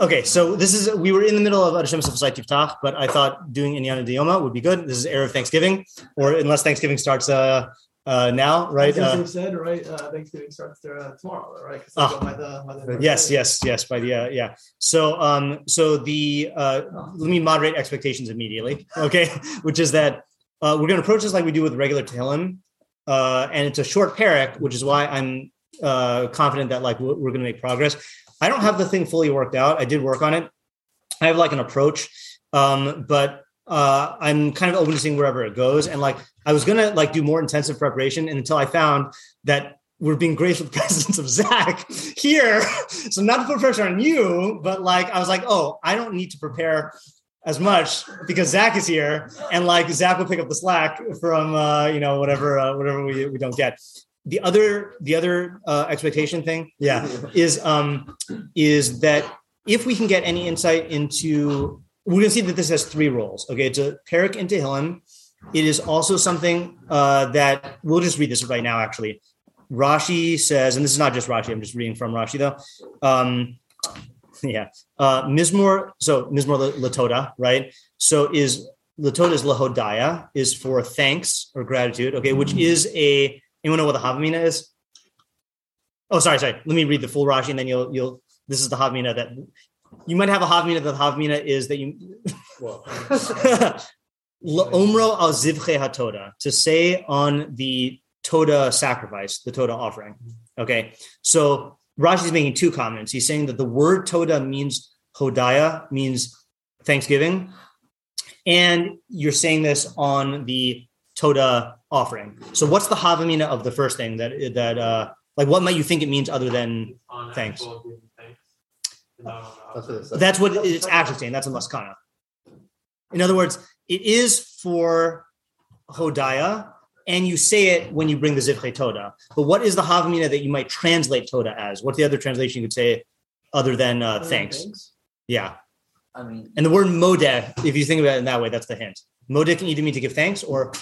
Okay, so this is we were in the middle of Hashem Safasai Tiftach, but I thought doing Inyana Dioma would be good. This is era of Thanksgiving, or unless Thanksgiving starts uh, uh, now, right? As uh, said right. Uh, Thanksgiving starts uh, tomorrow, right? Oh. By the, by the yes, yes, yes. By the uh, yeah. So um, so the uh, let me moderate expectations immediately. Okay, which is that uh, we're going to approach this like we do with regular Tehillim, uh, and it's a short parak, which is why I'm uh, confident that like we're, we're going to make progress. I don't have the thing fully worked out. I did work on it. I have like an approach, um, but uh, I'm kind of open to seeing wherever it goes. And like I was gonna like do more intensive preparation and until I found that we're being graced with the presence of Zach here. So not to put pressure on you, but like I was like, oh, I don't need to prepare as much because Zach is here, and like Zach will pick up the slack from uh, you know whatever uh, whatever we, we don't get. The other the other uh, expectation thing, yeah, is um is that if we can get any insight into, we're gonna see that this has three roles. Okay, it's a Perik into Tehillim it is also something uh, that we'll just read this right now, actually. Rashi says, and this is not just Rashi, I'm just reading from Rashi though. Um, yeah. Uh, Mizmor, so Mizmor Latoda, right? So is Latoda is Lahodaya, is for thanks or gratitude, okay, which is a, anyone know what the Havamina is? Oh, sorry, sorry. Let me read the full Rashi and then you'll, you'll, this is the Havamina that you might have a Havamina that the Havamina is that you, Omro al zivche hatoda to say on the toda sacrifice, the toda offering. Okay, so Rashi is making two comments. He's saying that the word toda means hodaya, means thanksgiving, and you're saying this on the toda offering. So what's the havamina of the first thing that that uh like what might you think it means other than thanks? That's what it's actually saying. That's a maskana. In other words, it is for Hodaya, and you say it when you bring the Zivche Toda. But what is the Havamina that you might translate Toda as? What's the other translation you could say other than uh, thanks? thanks? Yeah. I mean, and the word modeh, if you think about it in that way, that's the hint. Modeh can either mean to give thanks or,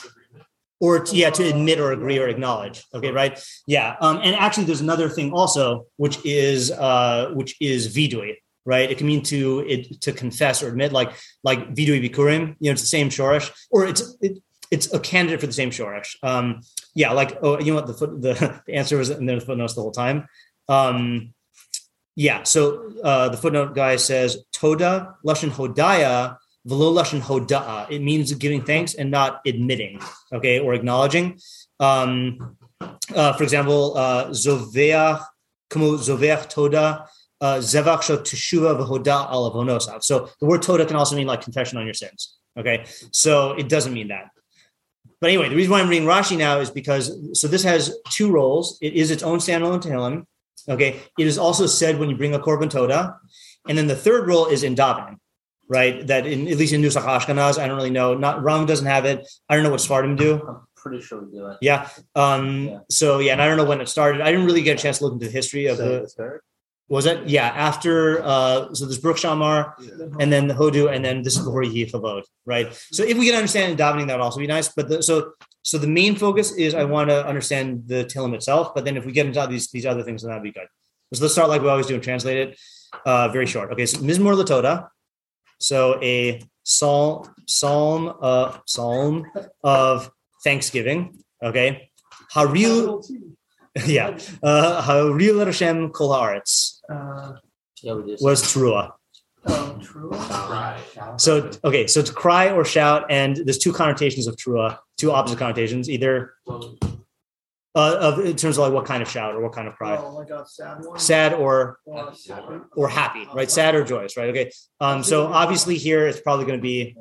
or to, yeah, to admit or agree or acknowledge. Okay, right? Yeah. Um, and actually, there's another thing also, which is uh, which is vidui right? It can mean to it, to confess or admit, like like vidui bikurim. You know, it's the same shorish, or it's it, it's a candidate for the same shorish. Um, yeah, like oh, you know what the foot the, the answer was in the footnotes the whole time. Um, yeah, so uh, the footnote guy says toda lashon hodaya velo lashon hoda'a. It means giving thanks and not admitting, okay, or acknowledging. Um, uh, for example, uh, zoveach kamo zoveach toda uh, zevach teshuva v'hoda al So the word toda can also mean like confession on your sins. Okay, so it doesn't mean that. But anyway, the reason why I'm reading Rashi now is because so this has two roles. It is its own standalone Tehillim. Okay, it is also said when you bring a korban toda, and then the third role is in davening, right? That in at least in Nusach Ashkenaz, I don't really know. Not Ram doesn't have it. I don't know what Sfardim do. I'm pretty sure we do it. Yeah. Um. Yeah. So yeah, and I don't know when it started. I didn't really get a chance to look into the history of so the was it? Yeah, after uh, so there's Baruch She'amar, yeah. and then the Hodu, and then this is before Yehi Chavod, right? So if we can understand davening, that would also be nice. But the, so so the main focus is I want to understand the Tillim itself, but then if we get into these these other things, then that'd be good. So let's start like we always do and translate it. Uh, very short. Okay, so Mizmor Latoda. So a psalm, psalm, uh, psalm of thanksgiving. Okay, Haril. yeah. Uh, Haril Hashem Kol Haaretz. Uh, was Trua. Oh, Trua. So okay, so to cry or shout, and there's two connotations of Trua, two opposite connotations, either uh, of in terms of like what kind of shout or what kind of cry. Oh my god, sad one. Sad or or happy, right? Sad or joyous, right? Okay. Um. So obviously here it's probably going to be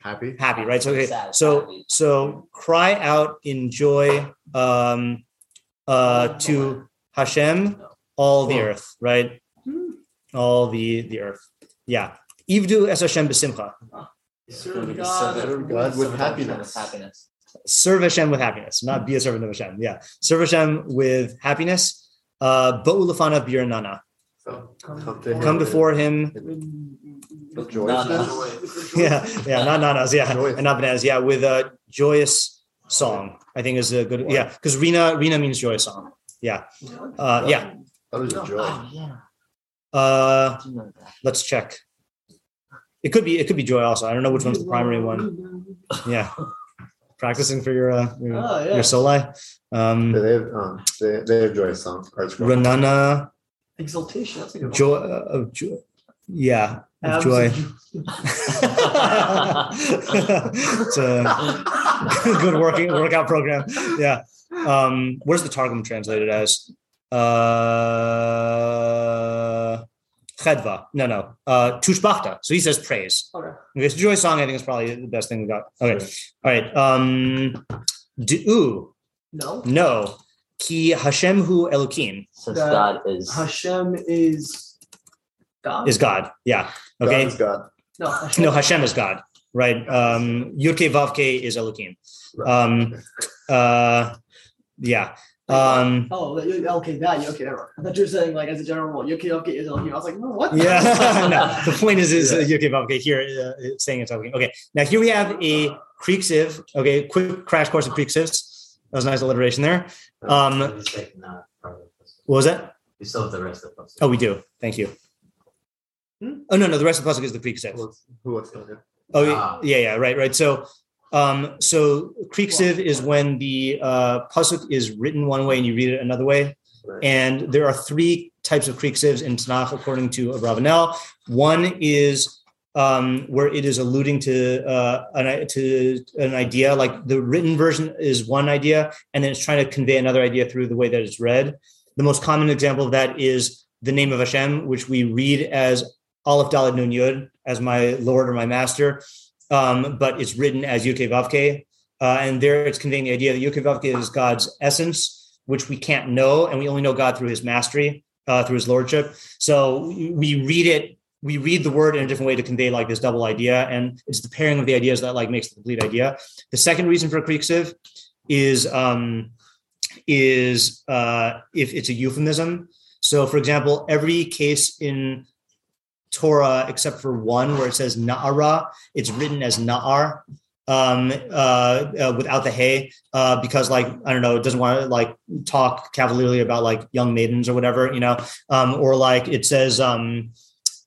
happy. Happy, right? So okay. So so cry out in joy. Um. Uh. To Hashem all the earth, right? All the the earth. Yeah. Ivdu es Hashem b'simcha. Serve God. Serve God with happiness. happiness. Serve Hashem with happiness, not be a servant of Hashem. Yeah, serve Hashem with happiness. Uh, Bo'u lefana biranana. So, Come come to him. Come before him. With Nana. Yeah, yeah, not nanas. Yeah, Joyous. and not bananas. Yeah, with a joyous song. I think is a good. Yeah, because Rina Rina means joyous song. Yeah, uh, yeah. That was a joy. Oh, yeah. Uh, I do know that. let's check. It could be it could be joy also. I don't know which one's the primary one. Yeah, practicing for your uh, your, Oh, yeah. your soli. Yeah, Um, They have, um, they, they have joyous songs. Arts Girl. Exaltation. That's a good one. joy uh, of joy. Yeah, of Abs joy. it's a good working workout program. Yeah. Um, what is the Targum translated as? Uh, chedva. No, no. Uh, tushbachta. So he says praise. Okay. Okay, so joy song. I think is probably the best thing we got. Okay. All right. Um, du. No. No. Ki Hashem hu Elokim Since That- God is Hashem is God. is God. Yeah. Okay. God is God. no. Hashem. No, Hashem is God. Right. Um, Yudke Vavke is Elokim. Um, uh, yeah. Um, Oh, okay, that you okay. Never. I thought you were saying like as a general rule, okay, okay is Elohim. I was like, no, what? yeah. no, the point is, is Yeah. Yudke Vavke here uh, it's saying it's Elokim. Okay. Now here we have a Kri Ksiv. Okay. Quick crash course of Kri Ksivs. That was a nice alliteration there. Um, You say not part of this. What was that? We still have the rest of us. Oh, we do. Thank you. Hmm? Oh no, no. The rest of the puzzle is the Kri Ksiv. Who was- Who was that? Oh Ah. yeah, yeah, right, right. So, um, so Kri Ksiv is when the uh, pasuk is written one way and you read it another way, Right. and there are three types of Kri Ksivs in Tanakh according to Abravanel. One is um, where it is alluding to uh, an to an idea, like the written version is one idea, and then it's trying to convey another idea through the way that it's read. The most common example of that is the name of Hashem, which we read as Aleph Dalet Nun Yud, as my Lord or my Master, um, but it's written as Yud Kei Vav Kei. Uh, and there it's conveying the idea that Yud Kei Vav Kei is God's essence, which we can't know, and we only know God through His mastery, uh, through His lordship. So we read it, we read the word in a different way to convey like this double idea, and it's the pairing of the ideas that like makes the complete idea. The second reason for Kri Ksiv is um, is uh, if it's a euphemism. So, for example, every case in Torah except for one where it says Na'ara, it's written as Na'ar um, uh, uh, without the hay uh, because like I don't know, it doesn't want to like talk cavalierly about like young maidens or whatever, you know, um, or like it says um,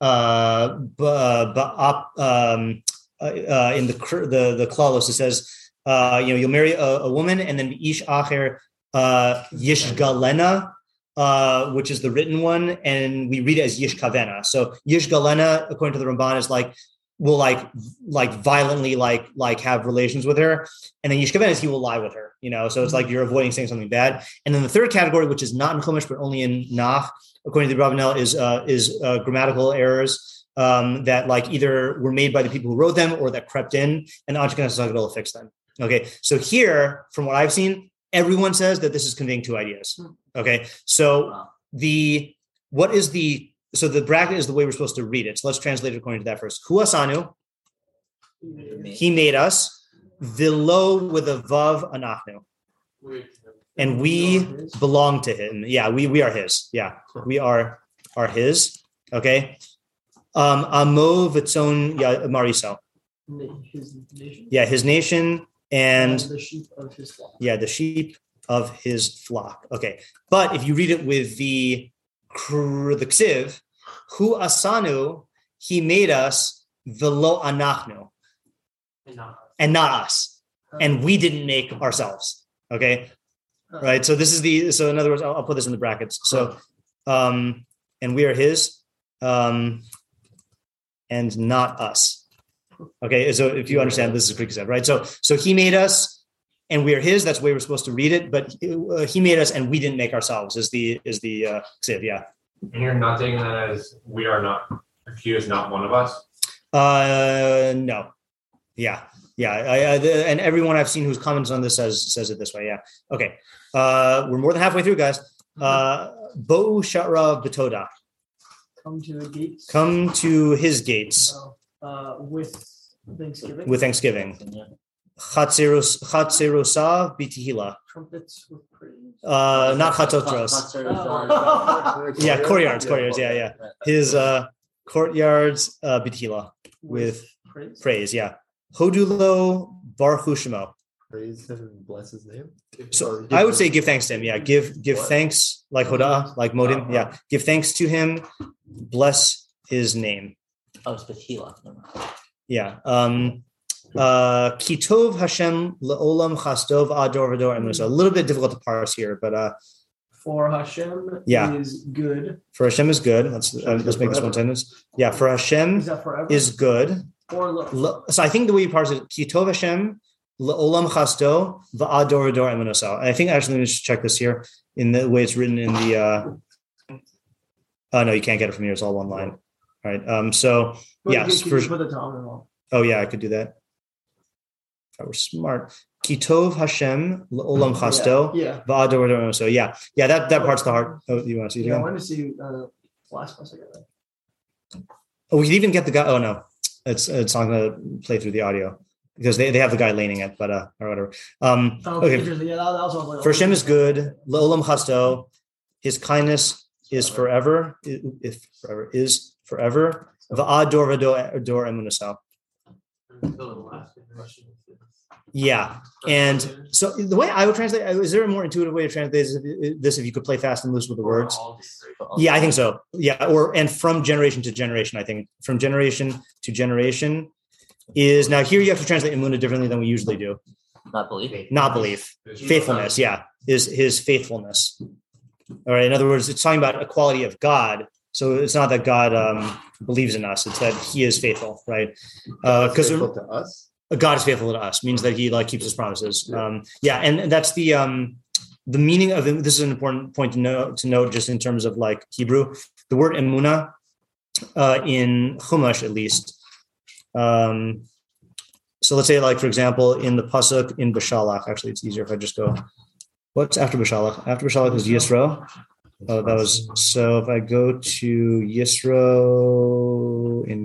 uh, uh, ba'ap, um, uh, uh, in the the the clause it says uh, you know you'll marry a, a woman and then ish acher uh, yishgalena uh, which is the written one, and we read it as Yish Kavena. So Yish Galena, according to the Ramban, is like will like like violently like like have relations with her, and then Yish Kavena is he will lie with her. You know, so it's like you're avoiding saying something bad. And then the third category, which is not in Chumash but only in Nach, according to the Rabbanel, is uh, is uh, grammatical errors. Um, that like either were made by the people who wrote them or that crept in, and Anshei Knesses Hagdola fix them. Okay, so here, from what I've seen, everyone says that this is conveying two ideas. Okay, so the what is the so the bracket is the way we're supposed to read it. So let's translate it according to that first. Huasanu, he made us. Vilo with a vav anachnu, and we belong to him. Yeah, we we are his. Yeah, we are are his. Okay. Um, amo vitzon mariso. Yeah, his nation and the sheep of his flock. yeah, the sheep of his flock. Okay, but if you read it with the the ksiv, hu asanu, he made us the lo anachnu, and not us, and we didn't make ourselves. Okay, right. So this is the so in other words, I'll, I'll put this in the brackets. So, um, and we are his, um, and not us. Okay, so if you understand, this is Greek right? So, so he made us, and we are his. That's the way we're supposed to read it. But uh, he made us, and we didn't make ourselves. Is the is the uh, ksiv? Yeah. And you're not taking that as we are not he is not one of us. Uh, no. Yeah, yeah. I, I, the, and everyone I've seen who's comments on this says says it this way. Yeah. Okay. Uh, we're more than halfway through, guys. Uh, Bo Shara Betoda. Come to the gates. Come to his gates uh, uh, with Thanksgiving. with Thanksgiving. Yeah. Chatzerus Chatzerosav bitihila. trumpets with praise. Uh, not Chatzotzros. Oh. Yeah, courtyards, courtyards. Yeah, yeah. His uh, courtyards uh, bitihila with praise. praise. Yeah. Hodulo Baruch Shemo. Praise him and bless his name. So I would say give thanks to him. Yeah, give give What? thanks like Hoda, like Modim. Uh-huh. Yeah, give thanks to him. Bless his name. Oh, it's Betila. Yeah. Um, uh, Kitov Hashem leolam chastov ador vador emunah. So a little bit difficult to parse here, but uh, For Hashem Yeah. is good. for Hashem is good. Let's uh, let's make this one sentence. Yeah, for Hashem Is forever? is good. or lo- Le- So I think the way you parse it, Kitov Hashem leolam chasto va'ador vador emunah. And I think actually let me just check this here in the way it's written in the. Uh, oh no, you can't get it from here. It's all one line. All right. Um. So But yes, for- you put the Tom in all? Oh yeah, I could do that. If I were smart. Kitov Hashem leolam chasto Yeah. va'ador vador. So yeah, yeah. That that part's the heart. Oh, you want to see it Yeah, I again? wanted to see uh, the last place I got that. Oh, we could even get the guy. Oh no, it's it's not going to play through the audio because they, they have the guy laning it, but uh or whatever. Um, Oh, okay. Yeah, that, that was all like, for Hashem is good. Leolam chasto, His kindness is forever. If forever is forever. Va'ador vador emunasal. Yeah, and so the way I would translate is there a more intuitive way to translate this- this if you could play fast and loose with the words? Yeah, I think so. Yeah, or and from generation to generation, I think from generation to generation is now here you have to translate imuna differently than we usually do. Not believe. Not belief, faithfulness. Yeah, is his faithfulness. All right. In other words, it's talking about a quality of God. So it's not that God um, believes in us; it's that He is faithful, right? Uh because Faithful to us. God is faithful to us means that He like keeps His promises. Um, yeah, and that's the um, the meaning of this is an important point to know to note just in terms of like Hebrew. The word emuna uh, in Chumash at least. Um, so let's say like for example in the pasuk in Bashalach. Actually, it's easier if I just go. What's after Bashalach? After Bashalach is Yisro. Oh, that was so. If I go to Yisro in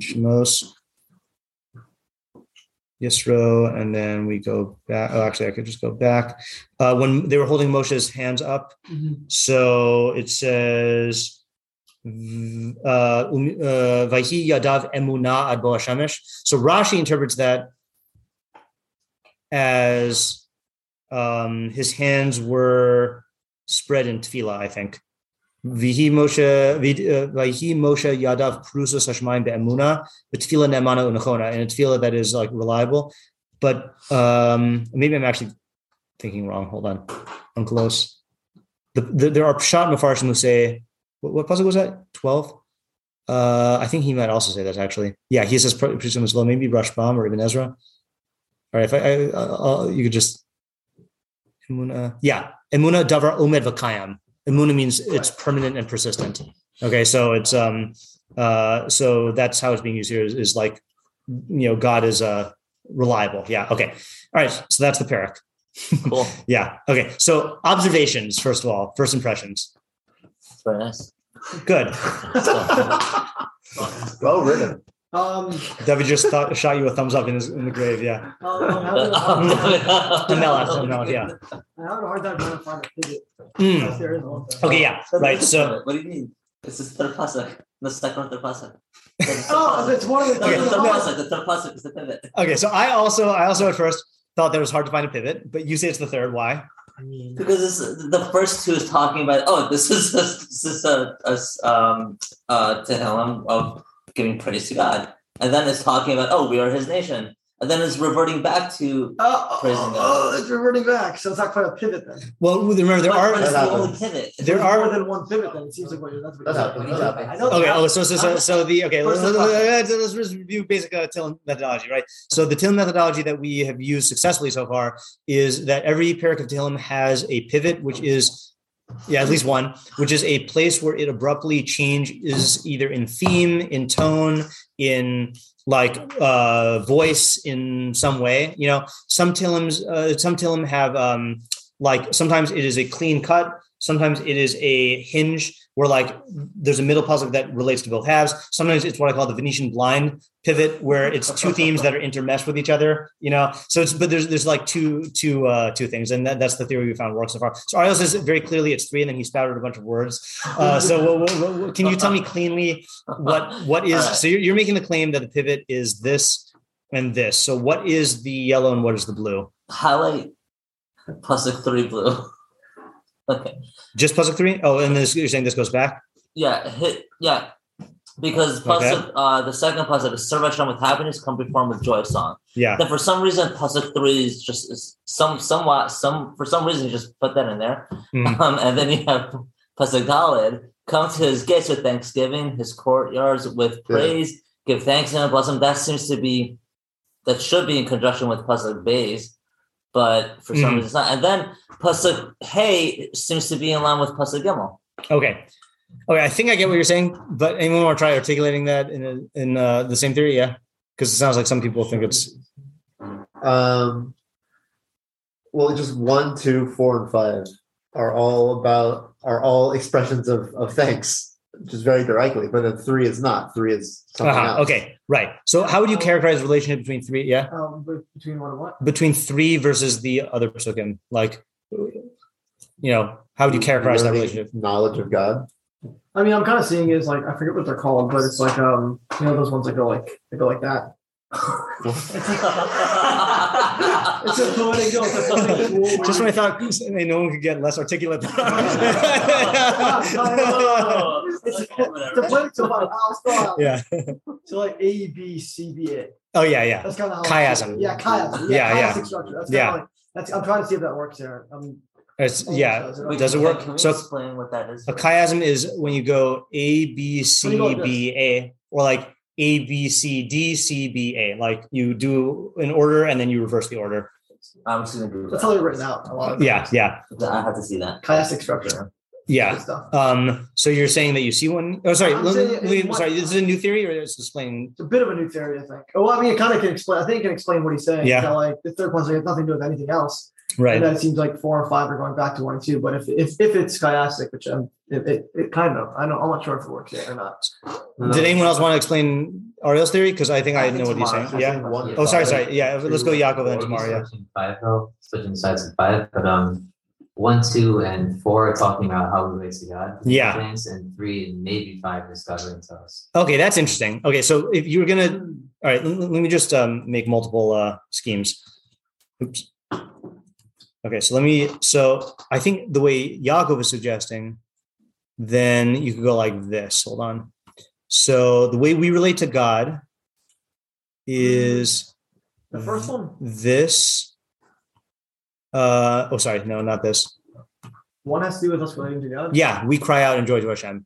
Yisro, and then we go back. Oh, actually, I could just go back. Uh, when they were holding Moshe's hands up, Mhm. so it says, uh, um, uh, "Vayhi yadav emuna ad bo hashemesh." So Rashi interprets that as um, his hands were spread in tefillah. I think. Vihi Moshe, uh, Vayhi Moshe Yadav Prusas Hashmaim Be'emuna, the tefillah Ne'emana Unachona, and a tefillah that is like reliable. But um, maybe I'm actually thinking wrong. Hold on, I'm close. The, the, there are Pshat Mefarshim who say, what, what puzzle was that? 12? Uh, I think he might also say that actually. Yeah, he says Prusas as well, maybe Rashbam or Ibn Ezra. All right, if I, I, I'll, you could just, Emuna, yeah, Emuna Davar Umed Vakayam. Emuna means it's permanent and persistent. Okay, so it's um uh so that's how it's being used here is, is like you know God is uh reliable. Yeah. Okay. All right. So that's the parak. Cool. Yeah. Okay. So observations first of all, first impressions. Very nice. Good. Well written. Um, David just thought, shot you a thumbs up in, his, in the grave. Yeah. I'm having a- And Melech, Melech, yeah. I'm having a hard time trying to find a pivot. Mm. If there is one. Okay. Yeah. Right. So what do you mean? It's the third pasuk. The second third pasuk. Oh, it's one of the. Okay, the third no. pasuk. The third pasuk is the pivot. okay. So I also I also at first thought that it was hard to find a pivot, but you say it's the third. Why? I mean, Because this, the first two is talking about oh this is a, this is a um uh Tehillim of giving praise to God, and then it's talking about oh we are His nation, and then it's reverting back to oh, Praising oh, God. oh, it's reverting back. So it's not quite a pivot then. Well, remember there But- are but it's the only pivot. If There are- more than one pivot. Then it seems like what you're. That's what That you're happens, saying. that. I know. Okay. Oh, so so so, so the okay. Let's, let's, let's, let's review basic uh, Till methodology, right? So the Till methodology that we have used successfully so far is that every parak of Tehillim has a pivot, which is yeah, at least one, which is a place where it abruptly changes either in theme, in tone, in like uh voice in some way. You know, some Tillims, uh, some Tillim have um like sometimes it is a clean cut, sometimes it is a hinge where like there's a middle puzzle that relates to both halves. Sometimes it's what I call the Venetian blind pivot, where it's two themes that are intermeshed with each other. You know, so it's but there's there's like two two uh, two things, and that, that's the theory we found works so far. So Ariel says very clearly it's three, and then he spouted a bunch of words. Uh, so what, what, what, can you tell me cleanly what what is? So you're, you're making the claim that the pivot is this and this. So what is the yellow and what is the blue? Highlight pasuk three blue. Okay. Just puzzle three? Oh, and this you're saying this goes back? Yeah, hit yeah. Because pasuk, uh, the second pasuk is serve Hashem with happiness, come perform with joy song. Yeah. Then for some reason, pasuk three is just is some somewhat some for some reason you just put that in there. Mhm. Um, and then you have pasuk dalid, come to his gates with thanksgiving, his courtyards with praise, give thanks and bless him. That seems to be that should be in conjunction with pasuk bays. But for some Mhm. reason it's not. And then pasuk hey seems to be in line with pasuk gimel. Okay. Okay, I think I get what you're saying, but anyone want to try articulating that in a, in uh, the same theory? Yeah, because it sounds like some people think it's Um, well, just one, two, four, and five are all about are all expressions of of thanks, just very directly. But then three is not. Three is something uh-huh, else. okay, right. So how would you characterize the relationship between three? Yeah, Um, between what and what? between three versus the other psukim, like you know, how would you characterize that relationship? Knowledge of God. I mean, I'm kind of seeing it as like I forget what they're called, but it's like um, you know, those ones that go like they go like that. It's a poetic go. It's a poetic go. Just when I thought no one could get less articulate. than It's the poetic so far. I'll yeah. So like A B C B A. Oh yeah, yeah. That's kind of how Chiasm. Yeah, chiasm. Yeah, Yeah, yeah. structure. That's Yeah. kind of like that's. I'm trying to see if that works there. Um, It's, almost yeah. does. Wait, Does it work? Can we So- explain what that is? A chiasm is when you go A B C When you go like B A, or like A B C D C B A. Like you do an order and then you reverse the order. I'm just gonna Google that's that. how they're written out. A lot of Yeah, yeah, I have to see that. chiastic structure. yeah. Stuff. Um. So you're saying that you see one? Oh, sorry. I'm Let, let one- sorry. This is a new theory, or is it's explaining? It's a bit of a new theory, I think. Oh, well, I mean, it kind of can explain. I think it can explain what he's saying. Yeah. That, like the third one's like, has nothing to do with anything else. Right. And then it seems like four and five are going back to one and two. But if if, if it's chiastic, which um, it, it, it kind of, I know, I'm not sure if it works yet or not. Did anyone else want to explain Ariel's theory? Because I think I, I think know what he's tomorrow. saying. Yeah. One, Yeah. Oh, sorry, sorry. Yeah. Let's go Yaakov then tomorrow. Yeah. Five though, switching sides in five, but um, one, two, and four are talking about how we relate to God. Yeah. Things, and three and maybe five is God relating to us. Okay, that's interesting. Okay, so if you were gonna, all right, let, let me just um, make multiple uh, schemes. Oops. Okay, so let me. So I think the way Yaakov is suggesting, then you could go like this. Hold on. So the way we relate to God is The first one, this. Uh, oh, sorry, no, not this. one has to do with us relating to God. Yeah, we cry out and joy to Hashem,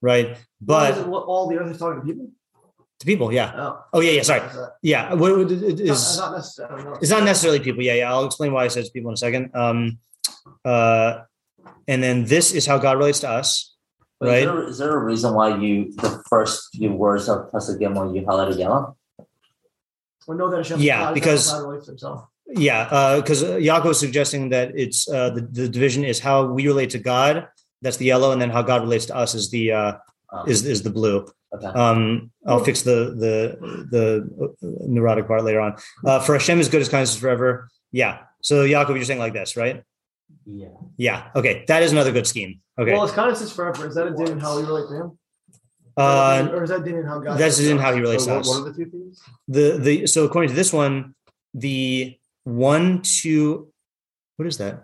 right? But what all the others talking to people. To people, yeah. Oh, Oh yeah, yeah. Sorry, yeah. What, what it not, not necessarily. No. It's not necessarily people. Yeah, yeah. I'll explain why I said it's people in a second. Um, uh, and then this is how God relates to us, Wait, right? Is there, is there a reason why you the first few words of Pasuk Gimel you highlighted yellow? We know that Hashem. Yeah, because- God relates to himself. Yeah, because uh, Yaakov is suggesting that it's uh, the the division is how we relate to God. That's the yellow, and then how God relates to us is the uh, Um, is is the blue. Okay. Um, I'll fix the the the neurotic part later on. Uh, for Hashem is good, as kindness is forever. Yeah. So Yaakov, you're saying like this, right? Yeah. Yeah. Okay, that is another good scheme. Okay. Well, it's kind of says forever. Is that a din in how we relate to him? Uh, or is that din in how God? that's relates to in how he relates So to us. what are the two things? the the so according to this one the one two what is that is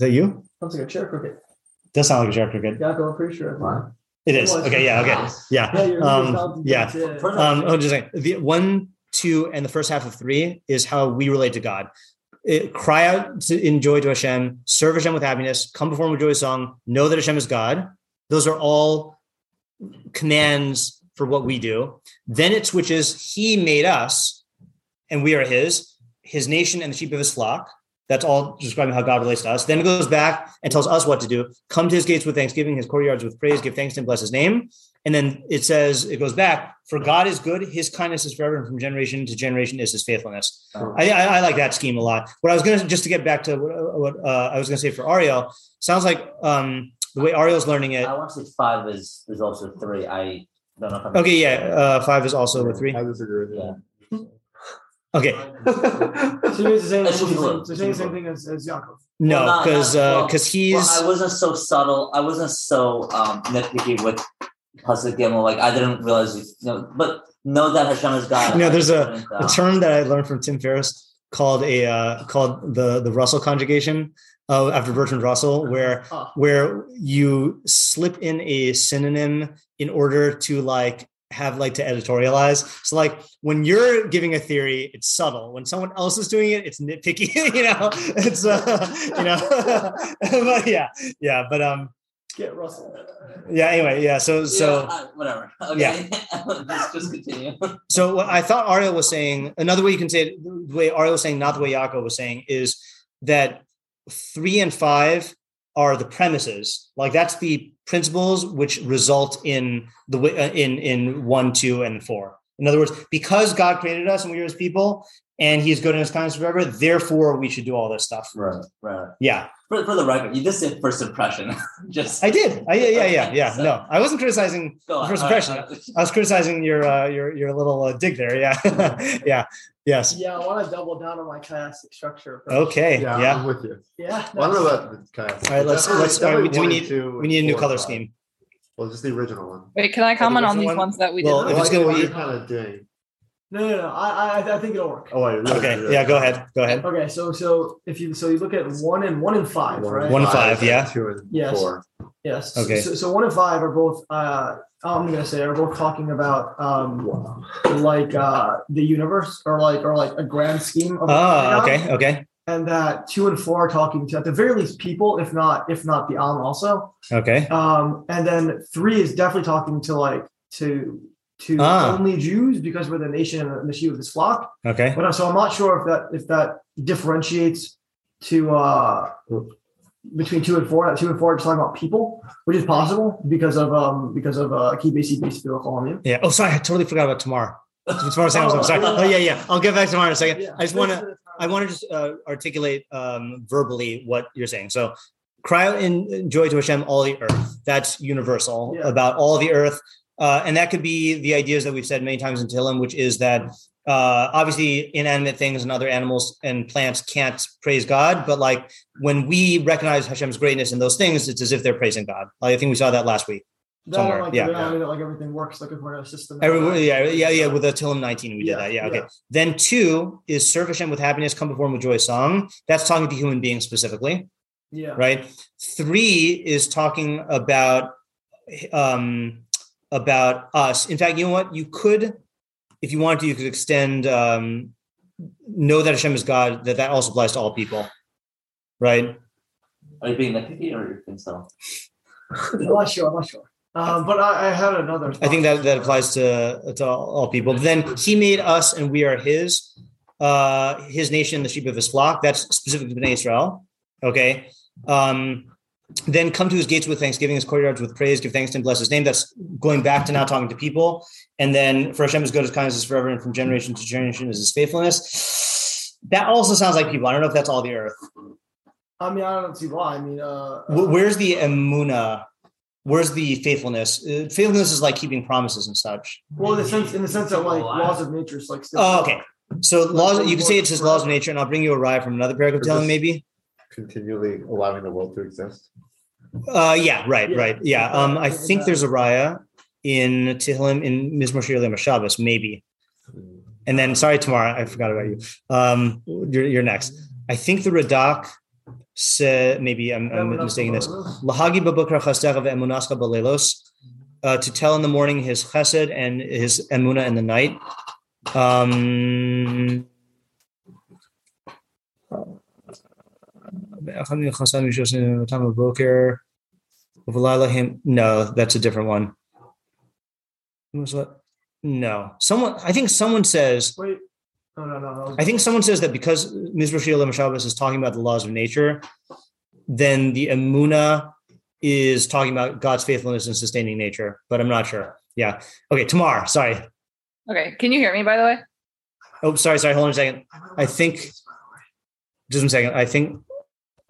that you Sounds like a chair cricket. does sound like a chair cricket Yeah, I'm pretty sure. What? It is. Okay yeah okay. Yeah, yeah um yeah. um oh just saying the one two and the first half of three is how we relate to god. It, cry out to, in joy to Hashem, serve Hashem with happiness, come before him with joyous song, know that Hashem is God. Those are all commands for what we do. Then it switches, he made us and we are his, his nation and the sheep of his flock. That's all describing how God relates to us. Then it goes back and tells us what to do. Come to his gates with thanksgiving, his courtyards with praise, give thanks to him, bless his name. And then it says, it goes back, for God is good, his kindness is forever, and from generation to generation is his faithfulness. I, I, I like that scheme a lot. What I was going to, just to get back to what, what uh, I was going to say for Ariel, sounds like um, the way Ariel's learning it. I want to say five is is also three. I don't know if I'm Okay, yeah, uh, five is also a three. I disagree with Yeah. Okay, that. So you're saying, That's so true. you're saying the same thing as, as Yaakov. no, Well, because not- well, because he's Well, I wasn't so subtle. I wasn't so um, nitpicky with Pasuk Gimel. Like I didn't realize, you know, but know that Hashem is God. No, there's a- didn't, a uh, term that I learned from Tim Ferriss called a uh, called the the Russell conjugation uh, after Bertrand Russell, where where you slip in a synonym in order to like have like to editorialize. So like when you're giving a theory, it's subtle. When someone else is doing it, it's nitpicky. you know, it's uh, you know, but yeah, yeah. But um, Get Russell. yeah. Anyway, yeah. So yeah, so uh, whatever. Okay, just just continue. So what I thought Ariel was saying, another way you can say it, the way Ariel was saying, not the way Yaakov was saying, is that three and five are the premises. Like that's the principles which result in the uh, in in one, two, and four. In other words, because God created us and we are His people, and He's good in His kindness forever, therefore we should do all this stuff. Right, right. Yeah, For, for the record, you did say first impression. just I did. I, yeah, yeah, yeah, yeah. So- No, I wasn't criticizing the on. first All right, impression. all right. I was criticizing your uh, your your little uh, dig there. Yeah, yeah, yes. Yeah, I want to double down on my chiastic structure. approach. Okay, yeah, yeah. I'm with you. Yeah. Well, I don't know about the kayak. All right, let's- let's- all right, we- do we need- and two We need a new color five. scheme. Well, just the original one. Wait, can I comment on these one? ones that we Well, did? if it's Well, gonna what be- you're kind of doing. No, no, no. I, I, I think it'll work. Oh, wait, really, Okay, really. yeah, go ahead. Go ahead. Okay, so so if you so you look at one and one and five, One, right? One and five, yeah. Two and Yes. four. Yes. Okay. So, so one and five are both. Uh, I'm gonna say are both talking about um, like uh, the universe or like or like a grand scheme of. Oh, God. okay, okay, And that two and four are talking to at the very least people, if not if not the Am also. okay. Um, and then three is definitely talking to like to to Ah. only Jews because we're the nation and the sheep of this flock. Okay. But uh, so I'm not sure if that if that differentiates to uh between two and four. That two and four are just talking about people, which is possible because of um because of uh key basic basic. Yeah. Oh, sorry, I totally forgot about tomorrow. Tomorrow sounds. I'm sorry. Oh, yeah, yeah. I'll get back tomorrow in a second. I just want to. I want to just uh, articulate um, verbally what you're saying. So, cry out in joy to Hashem, all the earth. That's universal Yeah. about all the earth, uh, and that could be the ideas that we've said many times in Tehillim, which is that uh, obviously inanimate things and other animals and plants can't praise God, but like when we recognize Hashem's greatness in those things, it's as if they're praising God. Like, I think we saw that last week. That somewhere, like, yeah. yeah. that like everything works like according to a system. Every, yeah, yeah, yeah. With the Tehillim 19, we did Yeah, that. Yeah, okay. yeah. Then two is serve Hashem with happiness, come before him with joy song. That's talking to human beings specifically. Yeah. right three is talking about um about us in fact you know what you could if you wanted to you could extend um know that Hashem is God that that also applies to all people right Are you being nitpicky or you think so? I'm not sure. I'm not sure. Um, but I, I had another. I think that that applies to to all, people but then he made us and we are his uh his nation the sheep of his flock that's specific to Bnei Israel okay um then come to his gates with thanksgiving, his courtyards with praise, give thanks to him, bless his name. That's going back to now talking to people. And then for Hashem is good, his kindness is forever, and from generation to generation is his faithfulness. That also sounds like people. I don't know if that's all the earth. I mean, I don't see why. I mean, uh, Wh- Where's the emuna? Where's the faithfulness? Uh, faithfulness is like keeping promises and such. well, in the sense, in the sense that like laws of nature is like still. Oh, okay. So laws, you can say it's just laws of nature, and I'll bring you a ride from another paragraph telling maybe. Continually allowing the world to exist. Uh, yeah, right, Yeah. right, yeah. Um, I think there's a raya in Tehillim in Mizmor Shir Leim Shabbos, maybe. And then, sorry, tomorrow I forgot about you. Um, you're, you're next. I think the Radak said maybe I'm, I'm mistaking this. Lahagi babukra chastecha ve'emunascha balelos. Uh, to tell in the morning his chesed and his emuna in the night. Um, no, that's a different one. No, someone. I think someone says Wait, No, no, no. that I think someone says that because Mizrashi Olam Shabbos is talking about the laws of nature, then the Amuna is talking about God's faithfulness and sustaining nature, but I'm not sure. Yeah. Okay, tomorrow. Sorry. Okay, can you hear me by the way? Oh, sorry, sorry. Hold on a second. I think just one second. I think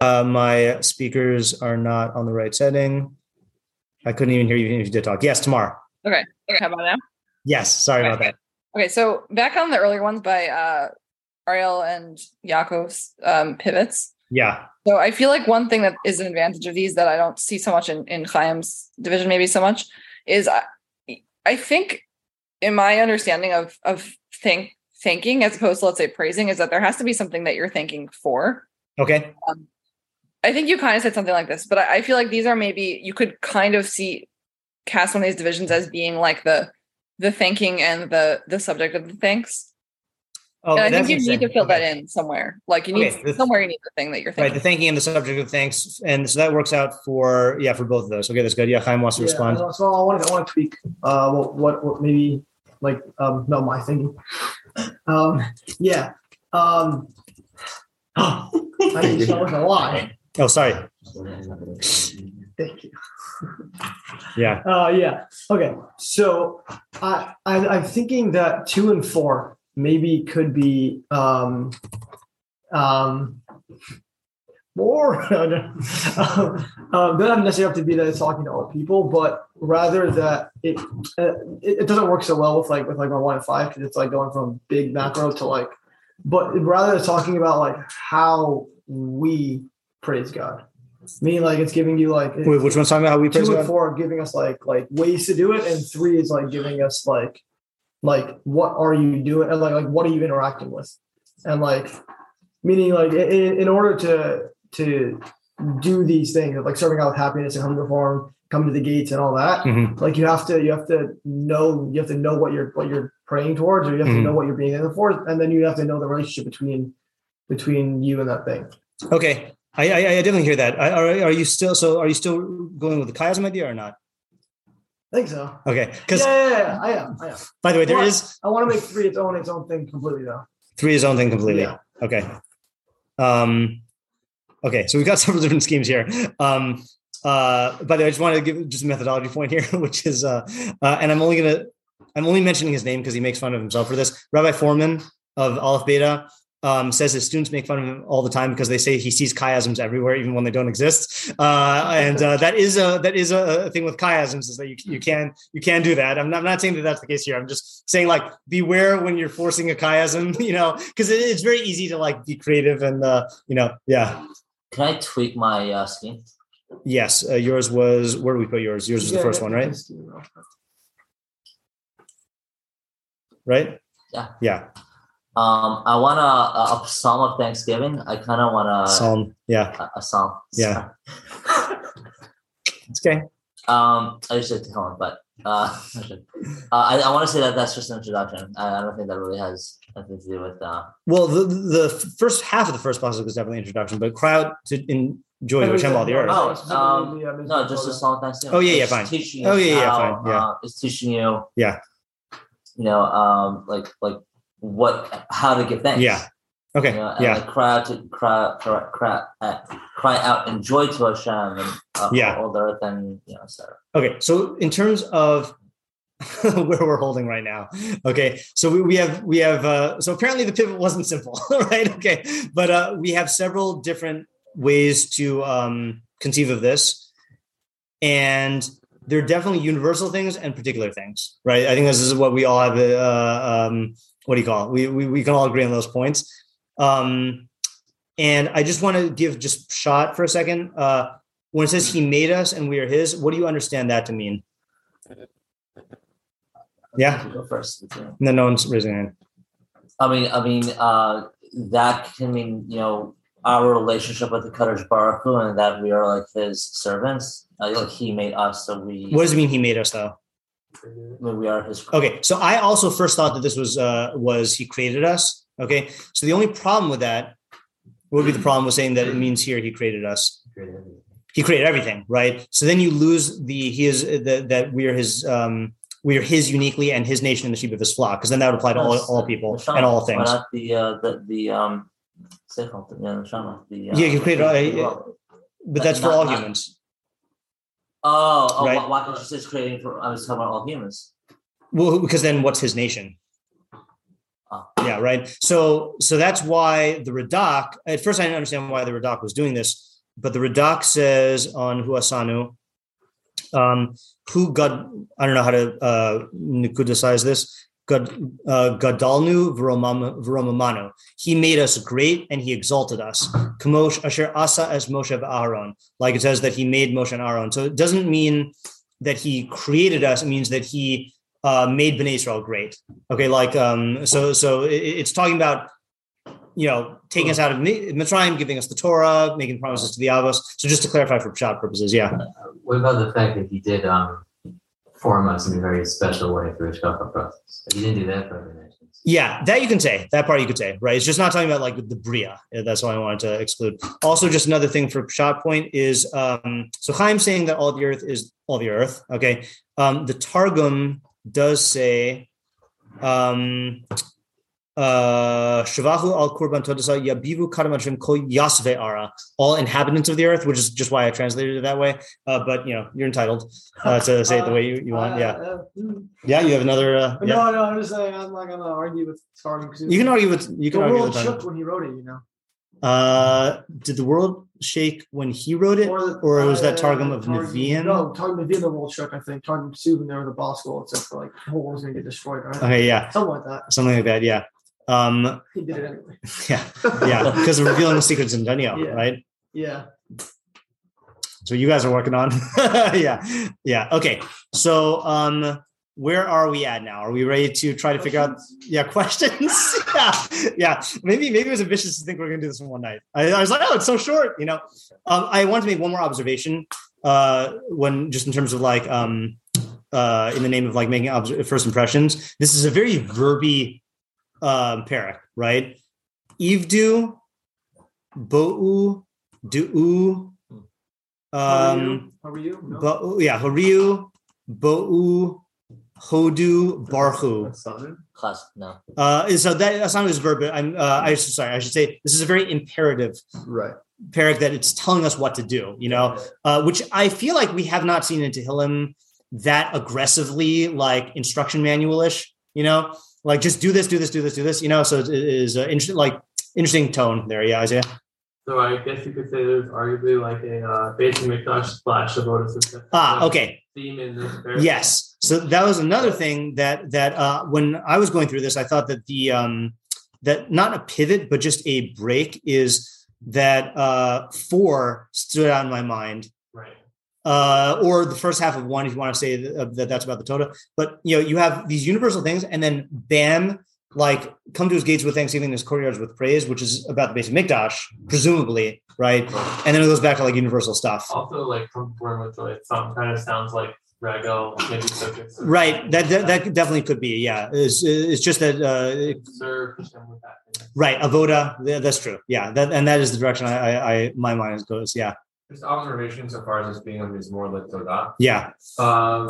uh, my speakers are not on the right setting. I couldn't even hear you even if you did talk. Yes, tomorrow. Okay, how about now? Yes, sorry about that. Okay, so back on the earlier ones by uh Ariel and Yaakov's um, pivots. Yeah. So I feel like one thing that is an advantage of these that I don't see so much in in Chaim's division, maybe so much, is I, I think in my understanding of of think thanking as opposed to let's say praising is that there has to be something that you're thanking for. Okay. I think you kind of said something like this, but I, I feel like these are maybe you could kind of see cast one of these divisions as being like the the thanking and the the subject of the thanks. Oh, and I think you need to fill Okay. that in somewhere. Like you need Okay, the- somewhere you need the thing that you're Right, thinking. the thanking and the subject of thanks, and so that works out for yeah for both of those. Okay, that's good. Yeah, Chaim wants to Yeah, respond. so- So I want to I want to tweak uh what what, what maybe like um no my thinking. Um yeah. Um I need to know a lie. Oh, sorry. Thank you. Yeah. Uh, yeah. Okay. So I, I I'm thinking that two and four maybe could be um um more. um, um, doesn't necessarily have to be that it's talking to all people, but rather that it uh, it, it doesn't work so well with like with like my one and five because it's like going from big macro to like, but rather it's talking about like how we praise God. Meaning like it's giving you like Wait, which one's talking about how we praise two and God? four are giving us like like ways to do it, and three is like giving us like like what are you doing and like like what are you interacting with, and like meaning like in, in order to to do these things like serving out with happiness and coming to reform, coming to the gates and all that. Mhm. Like you have to you have to know you have to know what you're what you're praying towards, or you have Mhm. to know what you're being in the for, and then you have to know the relationship between between you and that thing. Okay, I, I, I definitely hear that. I, are, are you still so? Are you still going with the chiasm idea or not? I think so. Okay, Yeah, because yeah, yeah, yeah, I am. I am. by the way, there Well, is I want to make three its own its own thing completely though. three is own thing completely. Yeah. Okay. Um, okay, so we've got several different schemes here. Um, uh, by the way, I just want to give just a methodology point here, which is, uh, uh, and I'm only gonna, I'm only mentioning his name because he makes fun of himself for this. Rabbi Fohrman of Aleph Beta um, says his students make fun of him all the time because they say he sees chiasms everywhere, even when they don't exist. Uh, and uh, that is a that is a, a thing with chiasms is that you you can you can do that. I'm not, I'm not saying that that's the case here. I'm just saying like beware when you're forcing a chiasm, you know, because it, it's very easy to like be creative and uh, you know, yeah. Can I tweak my uh, scheme? Yes, uh, yours was where do we put yours? Yours was the first yeah, one, right? Right? Yeah. Yeah. Um, I want a, a, a psalm of Thanksgiving. I kind of want a, Psalm. Yeah. a, a psalm. Yeah. It's okay. Um, I used to tell him, but uh, uh, I, I want to say that that's just an introduction. I, I don't think that really has anything to do with. Uh, Well, the the first half of the first pasuk was definitely introduction, but cry out to enjoy Hashem all the earth. Oh, um, uh, no, just a song of Thanksgiving. Oh, yeah, yeah, It's fine. Teaching you Oh, yeah, yeah, how, fine, yeah. Uh, it's teaching you. Yeah. You know, um, like like what how to give thanks. Yeah. Okay. You know, and Yeah. like cry out to cry cry cry, uh, cry out and joy to Hashem and uh, Yeah. all the earth and you know, etc. Okay, so in terms of where we're holding right now, okay, so we, we have we have uh, so apparently the pivot wasn't simple, right? Okay, but uh, we have several different ways to um, conceive of this, and there are definitely universal things and particular things, right? I think this is what we all have. Uh, um, what do you call it? We, we we can all agree on those points. Um, and I just want to give just shot for a second. Uh, when it says he made us and we are his, what do you understand that to mean? Yeah. Go first. No, no one's raising hand. I mean, I mean, uh, that can mean you know our relationship with the Kadosh Baruch Hu, and that we are like His servants. Uh, like He made us, so we. What does it mean he made us though? Mean, we are His. Okay, so I also first thought that this was uh was he created us. Okay, so the only problem with that would be the problem with saying that it means here he created us. He created everything, right? So then you lose the he is the, that we are his um we are his uniquely and his nation and the sheep of his flock, because then that would apply to all, all people and all things. not the uh, the the um, yeah, the the, uh, Yeah, you create, uh, uh, But that's for all not- humans. Oh, oh Right. why, why can't it's creating for? I was talking about all humans. Well, because then what's his nation? Ah. Yeah, right. So so that's why the Radak, at first I didn't understand why the Radak was doing this, but the Radak says on Huasanu, um, who God, I don't know how to uh nikudasize this. God uh Gadalnu. He made us great and he exalted us. Kamosh Asher Asa as Moshe Aaron. Like it says that he made Moshe and Aaron. So it doesn't mean that he created us, it means that he uh, made Bnei Israel great. Okay, like um, so so it's talking about you know taking us out of Mi- Mitzrayim, giving us the Torah, making promises to the Avos. So just to clarify for shot purposes, yeah, What about the fact that he did um, form us in a very special way through a Shkafa process? You didn't do that for other nations. yeah, that you can say that part you could say, right? It's just not talking about like the Bria. That's why I wanted to exclude. Also, just another thing for shot point is um, so Chaim saying that all the earth is all the earth. Okay, um, the Targum does say. Um, Shavahu al Kurban Todasa Yabivu Kadamashim Ko Yasve Ara, all inhabitants of the earth, which is just why I translated it that way. Uh, but you know, you're entitled uh, to say it the way you, you want. Yeah. Yeah, you have another uh, yeah. No, no, I'm just saying I'm not gonna argue with Targum You can argue with you the can argue world with shook when he wrote it. You know, Uh did the world shake when he wrote it? the- or was that uh, Targum of Targum- Nevi'im? No, Targum of Nevi'im, the world shook. I think Targum Sue when they were the boss school, except for like the whole world's gonna get destroyed, right? Okay, yeah. Something like that. Something like that, yeah. Um He did it anyway. yeah, yeah, because revealing the secrets in Daniel, Yeah. right? Yeah. So you guys are working on yeah, yeah. Okay. So um where are we at now? Are we ready to try to figure out yeah questions yeah yeah maybe maybe it was ambitious to think we're gonna do this in one night I, I was like oh it's so short you know um, i want to make one more observation uh when just in terms of like um uh in the name of like making obs- first impressions this is a very verby um parak right ivdu bo'u du'u um How are you? No? bo'u yeah horiu bo'u hodu barhu Chas, no. uh, so that that's not his verb. But I'm. Uh, I should sorry. I should say this is a very imperative Right. parak that it's telling us what to do. You know, uh, which I feel like we have not seen in Tehillim that aggressively, like instruction manualish. You know, like just do this, do this, do this, do this. You know, so it is uh, interesting, like interesting tone there. Yeah, Isaiah. So I guess you could say there's arguably like a uh, Beis Hamikdash splash of Otis. Ah, okay. Theme in this. Yes. So that was another thing that that uh, when I was going through this, I thought that the um, that not a pivot, but just a break is that uh, four stood out in my mind. Uh, or the first half of one, if you want to say that, uh, that that's about the Toda. But you know, you have these universal things, and then bam, like come to his gates with thanksgiving, his courtyards with praise, which is about the Beis Hamikdash, presumably, right? And then it goes back to like universal stuff. Also, like from born with joy, some kind of sounds like Rego, maybe subjects. Right. That, that that definitely could be. Yeah. It's, it's just that uh, Serve. Right, avoda. That's true. Yeah, that and that is the direction I, I, I my mind goes. Yeah, Just observation so far as this being is more like Todah. yeah, Um,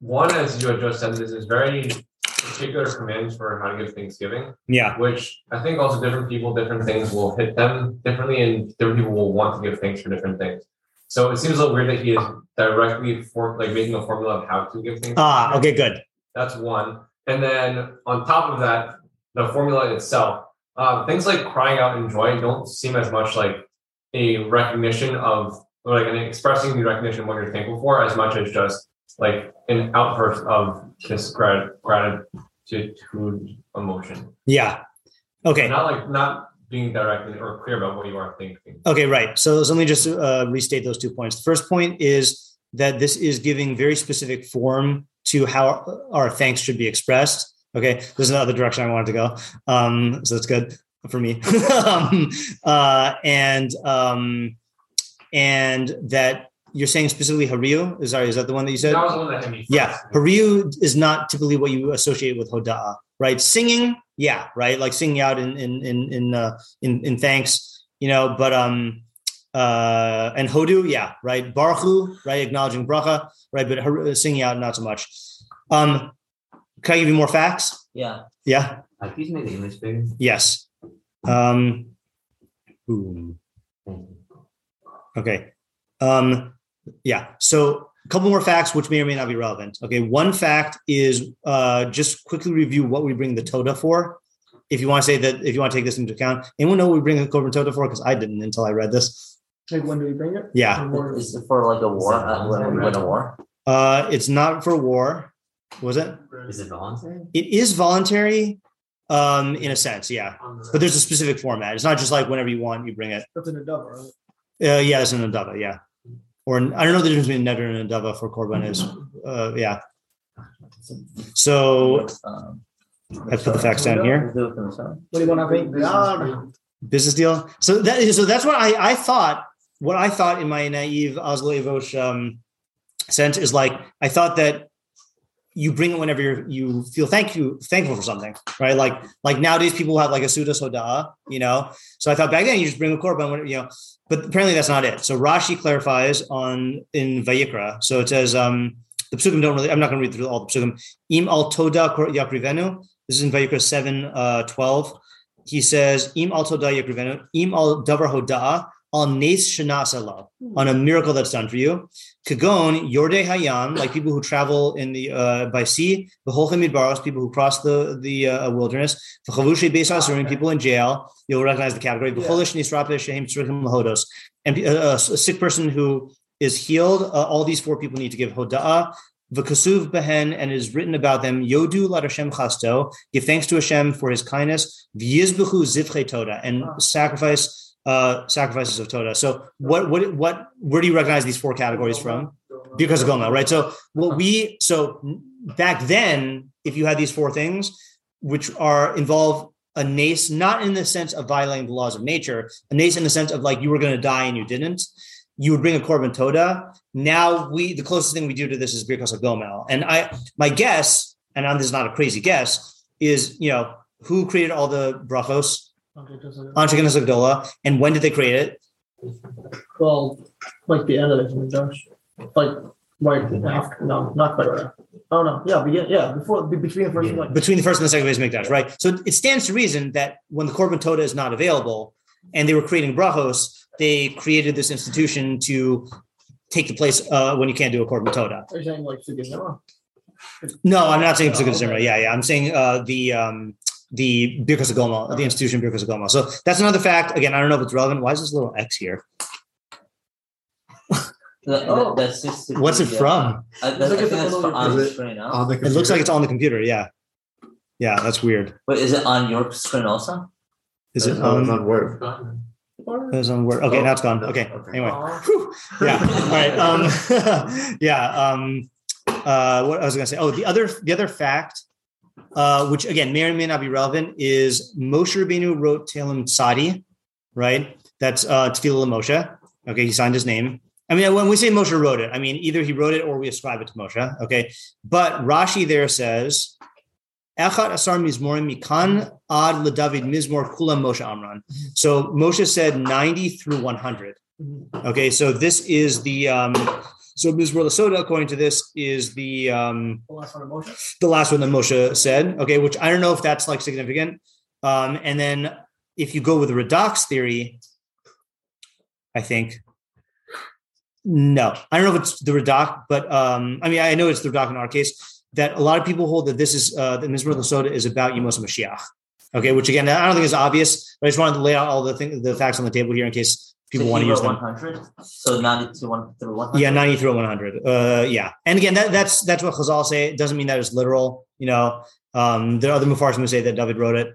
one, as you had just said, this is very particular commands for how to give Thanksgiving, yeah, which I think also different people, different things will hit them differently, and different people will want to give thanks for different things. So it seems a little weird that he is directly for like making a formula of how to give things. ah, okay, good. That's one. And then on top of that, the formula itself, uh, things like crying out in joy don't seem as much like a recognition of, or like an expressing the recognition of what you're thankful for, as much as just like an outburst of just grat- gratitude emotion. Yeah, okay, Not like not being direct or clear about what you are thinking. okay, right. So, so let me just uh, restate those two points. The first point is that this is giving very specific form to how our thanks should be expressed. Okay, this there's another direction I wanted to go, um, so that's good for me. um, uh, and um, and that you're saying specifically Hariu. Is sorry, is that the one that you said? That was the one that hit me. First. Yeah, Hariu is not typically what you associate with Hoda'a, right? Singing, yeah, right, like singing out in in in in uh, in, in thanks, you know. But um, uh, and Hodu, yeah, right. Baruchu, right, acknowledging bracha, right, but har- singing out not so much. Um, can I give you more facts? Yeah. Yeah. Can you make the image bigger? Yes. Um, boom. Okay. Um, yeah. So a couple more facts, which may or may not be relevant. Okay. One fact is uh, just quickly review what we bring the Toda for. If you want to say that, if you want to take this into account, anyone know what we bring the Korban Toda for? Because I didn't until I read this. Like when do we bring it? Yeah. Or- Is it for like a war? Uh, when we win a war? Uh, it's not for war. Was it? Is it voluntary? It is voluntary, um, in a sense, yeah. But there's a specific format. It's not just like whenever you want, you bring it. That's in a double, right? Uh, yeah, it's an Adava, yeah. Or I don't know the difference between Neder and Nedava for Korban is, uh, yeah. So Um, I put the facts down here. do it themselves. What do you want to pay? Business deal. So that is so that's what I I thought. What I thought in my naive Oslo Evosh um, sense is like I thought that you bring it whenever you're, you feel thank you thankful for something, right? Like like nowadays people have like a Suda Soda, you know. So I thought back then you just bring a korban, you know. But apparently that's not it. So Rashi clarifies on in Vayikra. So it says um the psukim don't really. I'm not going to read through all the psukim. Im al toda yakrivenu. This is in Vayikra seven uh, twelve. He says im al toda yakrivenu. Im al davar hoda al nes shenasala on a miracle that's done for you. Kagon yorde hayam, like people who travel in the uh, by sea. The midbaros, people who cross the the uh, wilderness. V'chavushi beis people in jail. You'll recognize the category. V'cholish nisrape shehem tzrichim lahodos, and uh, a sick person who is healed. Uh, all these four people need to give hoda'ah. V'kasuv behen, and it is written about them. Yodu lat Hashem chasto. Give thanks to Hashem for His kindness. V'yizbechu zivchei toda, and sacrifice uh, sacrifices of toda. So what what what where do you recognize these four categories from? Because of Goma, right? So what we so back then, if you had these four things, which are involve a nace, not in the sense of violating the laws of nature, a nace in the sense of like you were going to die and you didn't. You would bring a korban toda. Now we the closest thing we do to this is Birkas Hagomel. And I my guess, and this is not a crazy guess, is you know who created all the brachos Anshe Knesset Gdola, and when did they create it? Well, like the end of the Josh. Like right after. No, not quite right. Oh no, yeah, begin, yeah, before be- between the first and like Between the first and the second base Mikdash, right? So it stands to reason that when the Korban Toda is not available and they were creating brachos, they created this institution to take the place uh, when you can't do a Korban Toda. are you saying like Zimra? No, I'm not saying Pesukah Oh, Zimra. Yeah, yeah. I'm saying uh, the um, the Birkas Gomel, the institution Birkas Gomel. So that's another fact. Again, I don't know if it's relevant. Why is this little X here? That, Oh. that, that What's it from? I, that, I think the that's photo for on the it. screen. No? On the It looks like it's on the computer. Yeah, yeah. That's weird. Wait, is it on your screen also? Is it Oh, on? on Word. It's on Word. Okay, Oh, now it's gone. no, Okay. okay. Anyway. Yeah all right um yeah um uh what i was gonna say oh the other the other fact uh which again may or may not be relevant is moshe rabbeinu wrote Tehillim Tzadi, right? That's uh tefillah moshe okay he signed his name. I mean when we say moshe wrote it i mean either he wrote it or we ascribe it to moshe okay? But rashi there says Echad asar mizmorim mikan ad ledavid mizmor kula Moshe Amran. So Moshe said 90 through 100. Okay, so this is the um so Mizmor Lasoda, according to this, is the um The last one emotion. the last one that Moshe said. Okay, which I don't know if that's like significant. Um, and then if you go with the Radak's theory, I think no, I don't know if it's the Radak's, but um, I mean I know it's the Radak's in our case that a lot of people hold that this is uh, that Mizmor Lasoda is about Yemos Mashiach. Okay, which again I don't think is obvious, but I just wanted to lay out all the thing, the facts on the table here in case people so want to use them. 100. So 90 to 100. Yeah, 90 through 100. Uh, yeah. And again, that, that's that's what Chazal say. It doesn't mean that it's literal. You know, um, there are other Mefarshim who say that David wrote it.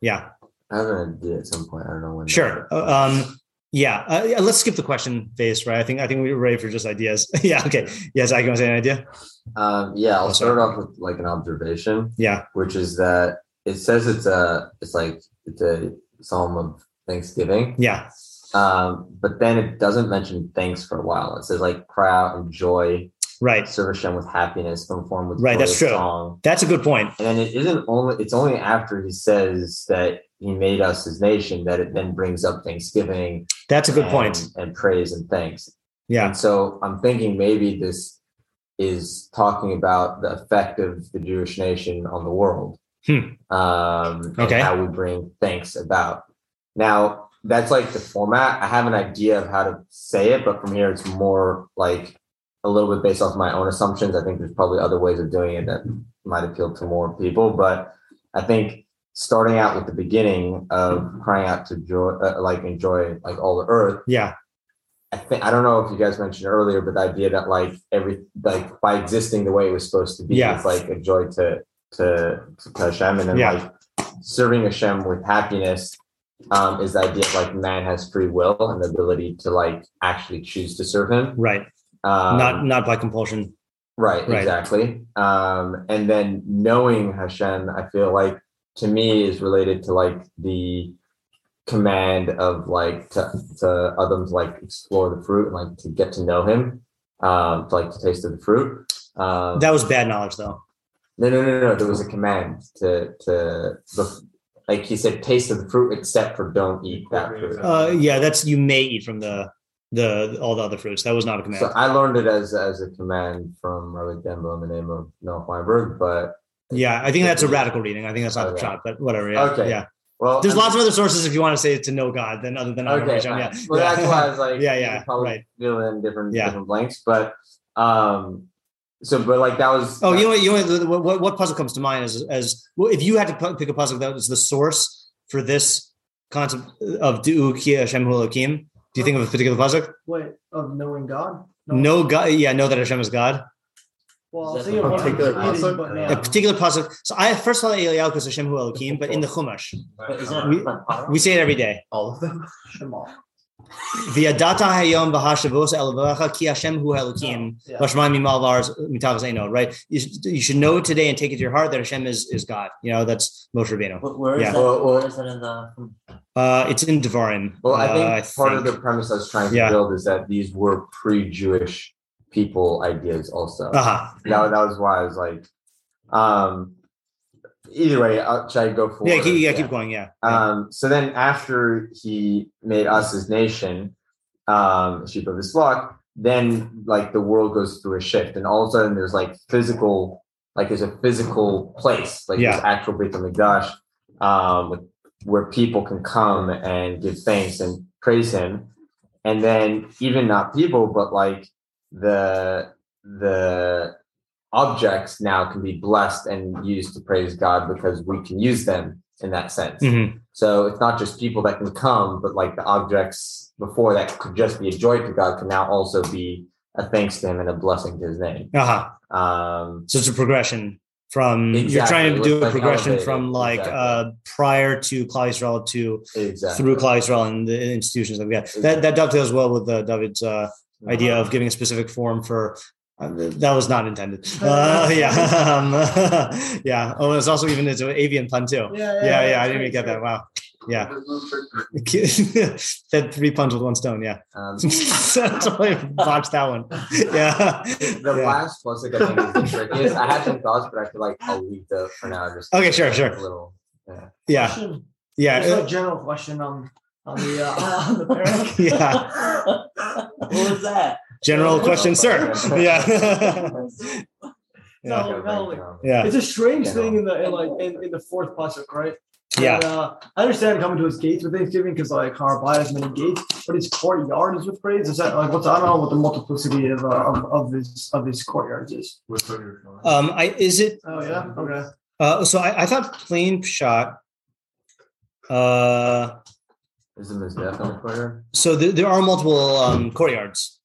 Yeah, I have an idea at some point. I don't know when. sure. Uh, Um, yeah. Uh, let's skip the question phase, right? I think I think we're ready for just ideas. yeah. Okay. Yes, I can say an idea. Um, yeah, I'll Oh, start off with like an observation, Yeah. which is that it says it's a, it's like it's a psalm of Thanksgiving. Yeah. Um, but then it doesn't mention thanks for a while. It says like cry out and joy, Right. serve Hashem with happiness, conform with Right, that's true. song. That's a good point. And it isn't only it's only after he says that he made us his nation that it then brings up Thanksgiving That's a good and, point. and praise and thanks. Yeah. And so I'm thinking maybe this is talking about the effect of the Jewish nation on the world. Hmm. Um, Okay. how we bring thanks about. Now, that's like the format. I have an idea of how to say it, but from here, it's more like a little bit based off my own assumptions. I think there's probably other ways of doing it that might appeal to more people, but I think starting out with the beginning of crying out to joy, uh, like enjoy like all the earth. Yeah. I think I don't know if you guys mentioned earlier, but the idea that like every like by existing the way it was supposed to be, Yeah. it's like a joy to to to Hashem, and then Yeah. like serving Hashem with happiness um, is the idea of like man has free will and the ability to like actually choose to serve him. Right. Um, not not by compulsion. Right, Right. exactly. Um, and then knowing Hashem, I feel like to me is related to like the command of like to, to Adam's like explore the fruit and like to get to know him, um, to like to taste of the fruit. Um, That was bad knowledge, though. no, no, no, no. There was a command to to like he said, taste of the fruit except for don't eat that fruit. Uh, yeah, that's you may eat from the the all the other fruits. That was not a command. So I learned it as as a command from Rabbi Dembo in the name of Noah Weinberg, but yeah, I think that's a radical reading. I think that's not the Okay. shot, but whatever. Yeah. Okay. Yeah. well, There's I'm- lots of other sources if you want to say it to know God than other than Okay, Hashem. Yeah. fine. Well, yeah. that's why I was like, Yeah, yeah, probably right. fill in different Yeah. different blanks, but um, so but like that was Oh, you know what? You know what, what? What pasuk comes to mind is as well, if you had to pick a pasuk that was the source for this concept of Du'u Ki Hashem Hu Elokim. Do you think of a particular pasuk? Wait, of knowing God? No God. Yeah, know that Hashem is God. Well, I Is was that thinking of particular one eating, pasuk? A particular pasuk. So I first saw Eliyahu because Hashem Hu Elokim, but in the Chumash We- we say it every day. All of them. Shema. V'yadata hayom v'hashavos elavacha ki Hashem Hu Elokim. Yeah. Lashman mimal vars mitavos eino. Right. You should, you should know today and take it to your heart that Hashem is is God. You know that's Moshe Rabbeinu. Where is Yeah. that? Well, well- where is that in the? Uh, it's in Devarim. well, I think uh, part of the premise I was trying to Yeah. build is that these were pre-Jewish people ideas also. Uh-huh. That, that was why I was like, um, either way, uh, should I go for Yeah, keep, yeah, keep going. Yeah. Um, so then after he made us his nation, um, sheep of his flock, then like the world goes through a shift, and all of a sudden there's like physical, like there's a physical place, like Yeah. there's actual Beit Hamikdash, um, where people can come and give thanks and praise him, and then even not people, but like the the objects now can be blessed and used to praise God because we can use them in that sense. Mhm. So it's not just people that can come, but like the objects before that could just be a joy to God can now also be a thanks to Him and a blessing to His name. Uh-huh. Um, So it's a progression from you're trying to do a Like progression elevated. from like Exactly. uh prior to Klal Yisrael to exactly. through Klal Yisrael and the institutions that we got. That that dovetails well with uh, David's uh, idea of giving a specific form for. Uh, that was not intended. Uh, yeah, um, yeah. Oh, it's also even it's an avian pun too. Yeah, Yeah, yeah. I didn't even get that. Wow. Yeah. Fed three puns with one stone. Yeah. Um, totally botched that one. Yeah. the Yeah. last plus like, I think is the trickiest. I had some thoughts, but I feel like I'll leave those for now. Just Okay, sure, sure. A little. Yeah. Yeah. Question. Yeah. Just a general question on on the uh, on the parent. Yeah. what was that? General question, sir. Yeah. yeah. No, no, Yeah. It's a strange thing in the in like in, in the fourth pasuk, right? Yeah. And, uh, I understand coming to his gates with Thanksgiving because like Harbai has many gates, but his courtyard is with praise. Is that like what's I don't know what the multiplicity of uh, of, of his of his courtyards is. With what you're doing. Um, I is it Oh yeah, okay. uh so I, I thought plain shot uh Is the death on the corner? so there, there are multiple um courtyards,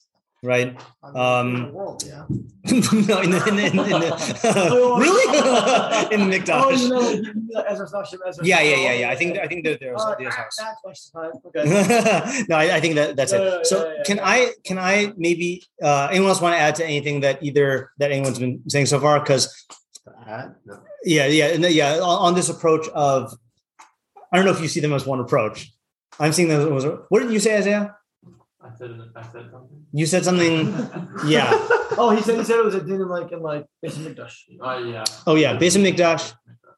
right? Um, world, yeah. no, in the in the, in the, really in the Oh, you McDonald's. know, you know, Ezras Nashim, Yeah, yeah, oh, yeah, yeah. I think I think that there's Uh, there's question. Okay. no, I, I think that that's Yeah, it. yeah, So yeah, yeah, can yeah. I can I maybe uh, anyone else want to add to anything that either that anyone's been saying so far? Because yeah, yeah, and then, yeah, on, on this approach of I don't know if you see them as one approach. I'm seeing them as what did you say, Isaiah? I said I said something. You said something. Yeah. Oh, he said he said it was a din like in like Beis Hamikdash. Oh yeah. Oh yeah, Beis Hamikdash,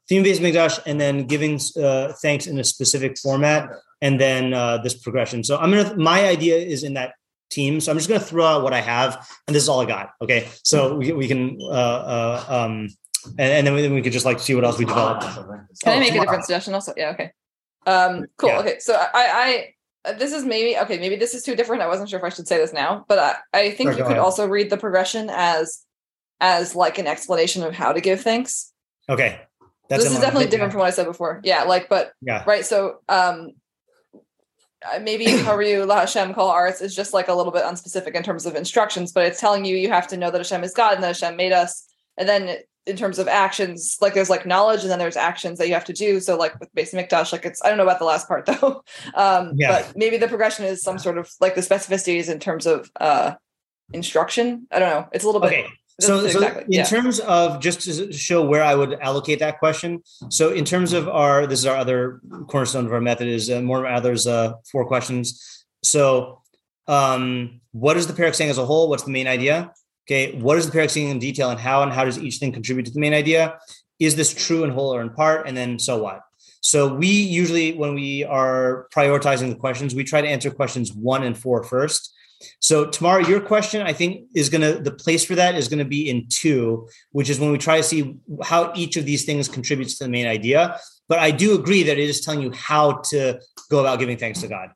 theme based Mikdash, and then giving uh, thanks in a specific format, and then uh, this progression. So I'm gonna. My idea is in that team. So I'm just going to throw out what I have, and this is all I got. Okay, so we, we can uh, uh, um, and, and then, we, then we could just like see what else we develop. Can Oh, I make a different suggestion also? Yeah, okay. Um, cool. Yeah. Okay, so I, I, uh, this is maybe okay. Maybe this is too different. I wasn't sure if I should say this now, but I, I think you could ahead. also read the progression as, as like an explanation of how to give thanks. Okay, that's this is definitely different from what I said before. Yeah, like, but Yeah. right. So, um, uh, maybe Haru La Hashem Kol Arts is just like a little bit unspecific in terms of instructions, but it's telling you you have to know that Hashem is God and that Hashem made us. And then in terms of actions, like there's like knowledge and then there's actions that you have to do. So like with Base Mikdash, like it's I don't know about the last part though. Um, Yeah. but maybe the progression is some sort of like the specificities in terms of uh instruction. I don't know. It's a little bit Okay. So, That's so exactly, in yeah. terms of just to show where I would allocate that question. So in terms of our, this is our other cornerstone of our method is uh, more others uh, four questions. So um, what is the parak saying as a whole? What's the main idea? Okay. What is the parak saying in detail and how, and how does each thing contribute to the main idea? Is this true in whole or in part? And then so what? So we usually, when we are prioritizing the questions, we try to answer questions one and four first. So tomorrow, your question, I think, is gonna the place for that is gonna be in two, which is when we try to see how each of these things contributes to the main idea. But I do agree that it is telling you how to go about giving thanks to God.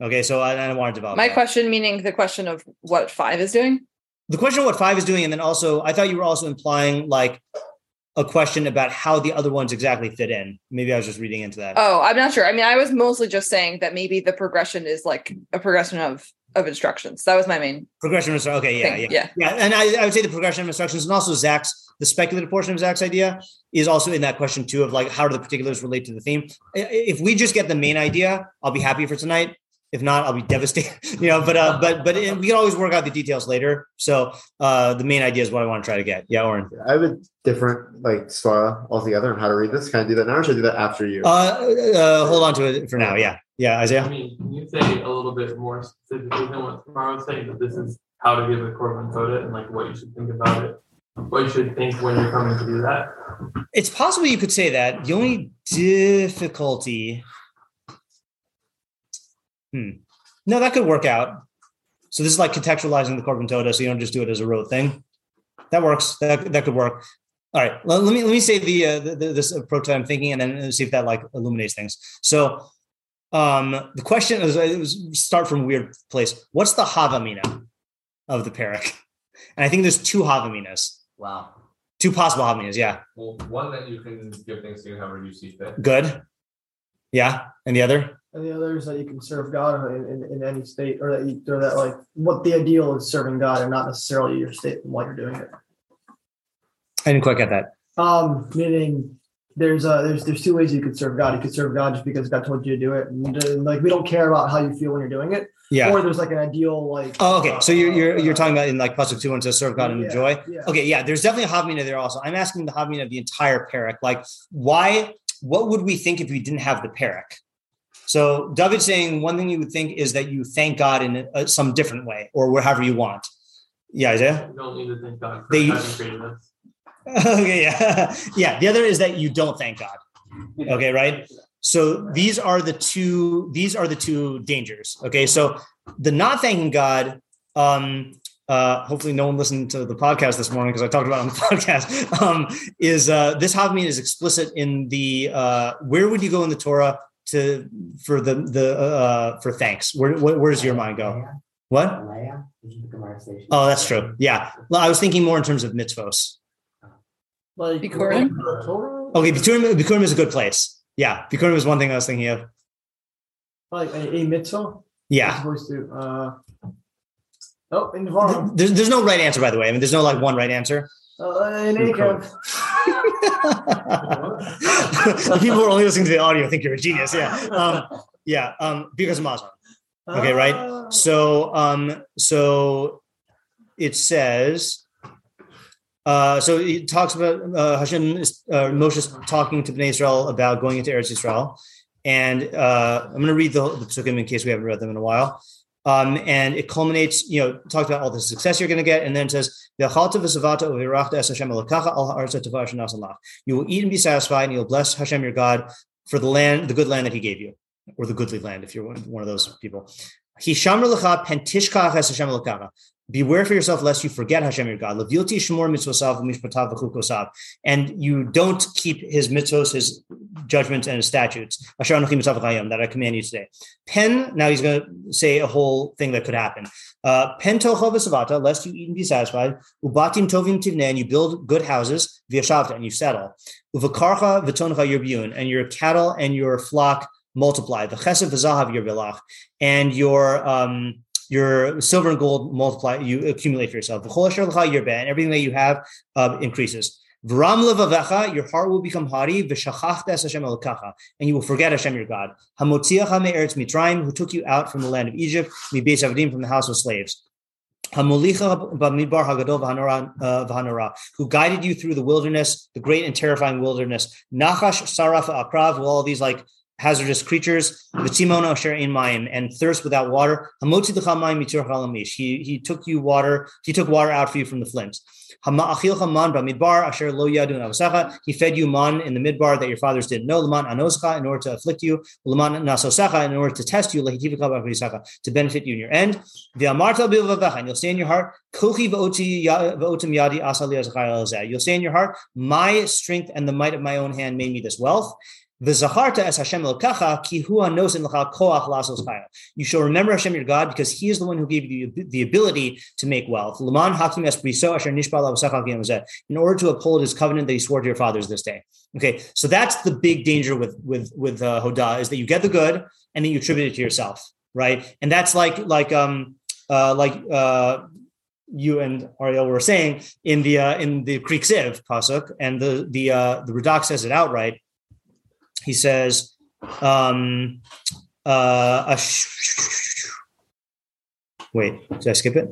Okay, so I, I don't want to develop my that. question, meaning the question of what five is doing. The question of what five is doing, and then also I thought you were also implying like a question about how the other ones exactly fit in. Maybe I was just reading into that. Oh, I'm not sure. I mean, I was mostly just saying that maybe the progression is like a progression of of instructions. That was my main Progression of okay, yeah, thing. yeah. Yeah. Yeah, and I, I would say the progression of instructions and also Zach's the speculative portion of Zach's idea is also in that question too of like how do the particulars relate to the theme. If we just get the main idea, I'll be happy for tonight. If not, I'll be devastated. You know, but uh, but but we can always work out the details later. So uh, the main idea is what I want to try to get. Yeah, Oren. I have a different like svara altogether on how to read this. Can I do that now, or should I do that after you? Uh, uh, hold on to it for now. Yeah, yeah, Isaiah. I mean, can you say a little bit more specifically than what Tamara was saying, that this is how to give a korban toda and like what you should think about it, what you should think when you're coming to do that? It's possible you could say that. The only difficulty. Hmm. No, that could work out. So this is like contextualizing the Korban Toda, so you don't just do it as a rote thing. That works. That that could work. All right. Let, let me let me say the, uh, the, the this approach that I'm thinking, and then see if that like illuminates things. So, um, the question is, it was start from a weird place. What's the Havamina of the parak? And I think there's two Havaminas, Wow. two possible Havaminas. Yeah. Well, one that you can give things to however you see fit. Good. Yeah. And the other? And the other is that you can serve God in, in, in any state, or that you, or that like what the ideal is serving God, and not necessarily your state while you're doing it. I didn't quite get that. Um, meaning there's uh there's there's two ways you could serve God. You could serve God just because God told you to do it, and uh, like we don't care about how you feel when you're doing it. Yeah. Or there's like an ideal like. Oh, okay. So you're you're, you're uh, talking about in like Pasuk two and to serve God and yeah, enjoy. Yeah. Okay, yeah. There's definitely a Havmina there also. I'm asking the Havmina of the entire parak. Like, why? What would we think if we didn't have the parak? So David's saying one thing you would think is that you thank God in uh some different way or wherever you want. Yeah, Isaiah. You don't need to thank God for They- having okay, yeah, yeah. The other is that you don't thank God. Okay, right. So these are the two. These are the two dangers. Okay, so the not thanking God. Um, uh, hopefully, no one listened to the podcast this morning because I talked about it on the podcast. Um, is uh, this Havmin is explicit in the uh, where would you go in the Torah to for the the uh, for thanks? Where where, where does your mind go? What? Oh, that's true. Yeah, well, I was thinking more in terms of mitzvos. Like Bikurim? Okay, Bikurim, Bikurim is a good place. Yeah, Bikurim is one thing I was thinking of. Like a, a mitzvah. Yeah. opposed to uh. Oh, in Navarro. There's, there's no right answer, by the way. I mean, there's no like one right answer. Uh, in any kind of. the people who are only listening to the audio think you're a genius. Yeah. Um, yeah. Um, Birkas Hamazon. Okay, right. Ah. So, um, so it says, uh, so it talks about uh, Hashem is uh, Moshe's talking to Bnei Israel about going into Eretz Israel, and uh, I'm going to read the, the psukim in case we haven't read them in a while. Um, and it culminates, you know, talks about all the success you're going to get, and then it says. You will eat and be satisfied, and you'll bless Hashem your God for the land, the good land that He gave you, or the goodly land, if you're one, of those people. Beware for yourself lest you forget Hashem your God. And you don't keep his mitzvos, his judgments, and his statutes. That I command you today. Pen, now he's going to say a whole thing that could happen. Uh, Pen v'savata, lest you eat and be satisfied. Ubatim tovim tivne, and you build good houses. V'yashavta, and you settle. Uvakarcha v'toncha yirbiyun, and your cattle and your flock multiply. The chesed v'zahav yirbilach, and your um, your silver and gold multiply, you accumulate for yourself. Your and everything that you have uh, increases. V'ram levavecha, your heart will become haughty. V'shachachta Hashem and you will forget Hashem your God. Who took you out from the land of Egypt, from the house of slaves. Hagadol uh, who guided you through the wilderness, the great and terrifying wilderness. Nachash saraf akrav, all these like hazardous creatures, the timon asher in mayim, and thirst without water. Hamotzi l'chamayim mitur halamish. He he took you water. He took water out for you from the flames. Hama'achilcha man b'midbar asher lo yadun avasacha. He fed you man in the midbar that your fathers didn't know. Laman anoscha in order to afflict you. Laman nasosacha in order to test you. To benefit you in your end. V'amarta b'vavecha and you'll say in your heart. Kochi v'oti v'otim yadi asali You'll say in your heart, my strength and the might of my own hand made me this wealth. V'zacharta es Hashem elkacha ki hu anosin l'cha koach lasos chayil. You shall remember Hashem your God because He is the one who gave you the ability to make wealth. L'man hakim es briso asher In order to uphold His covenant that He swore to your fathers this day. Okay, so that's the big danger with with with uh, hodah is that you get the good and then you attribute it to yourself, right? And that's like like um uh like uh you and Ariel were saying in the uh, in the Kri Ksiv pasuk, and the the uh, the Radak says it outright he says, um, uh, sh- wait, did I skip it?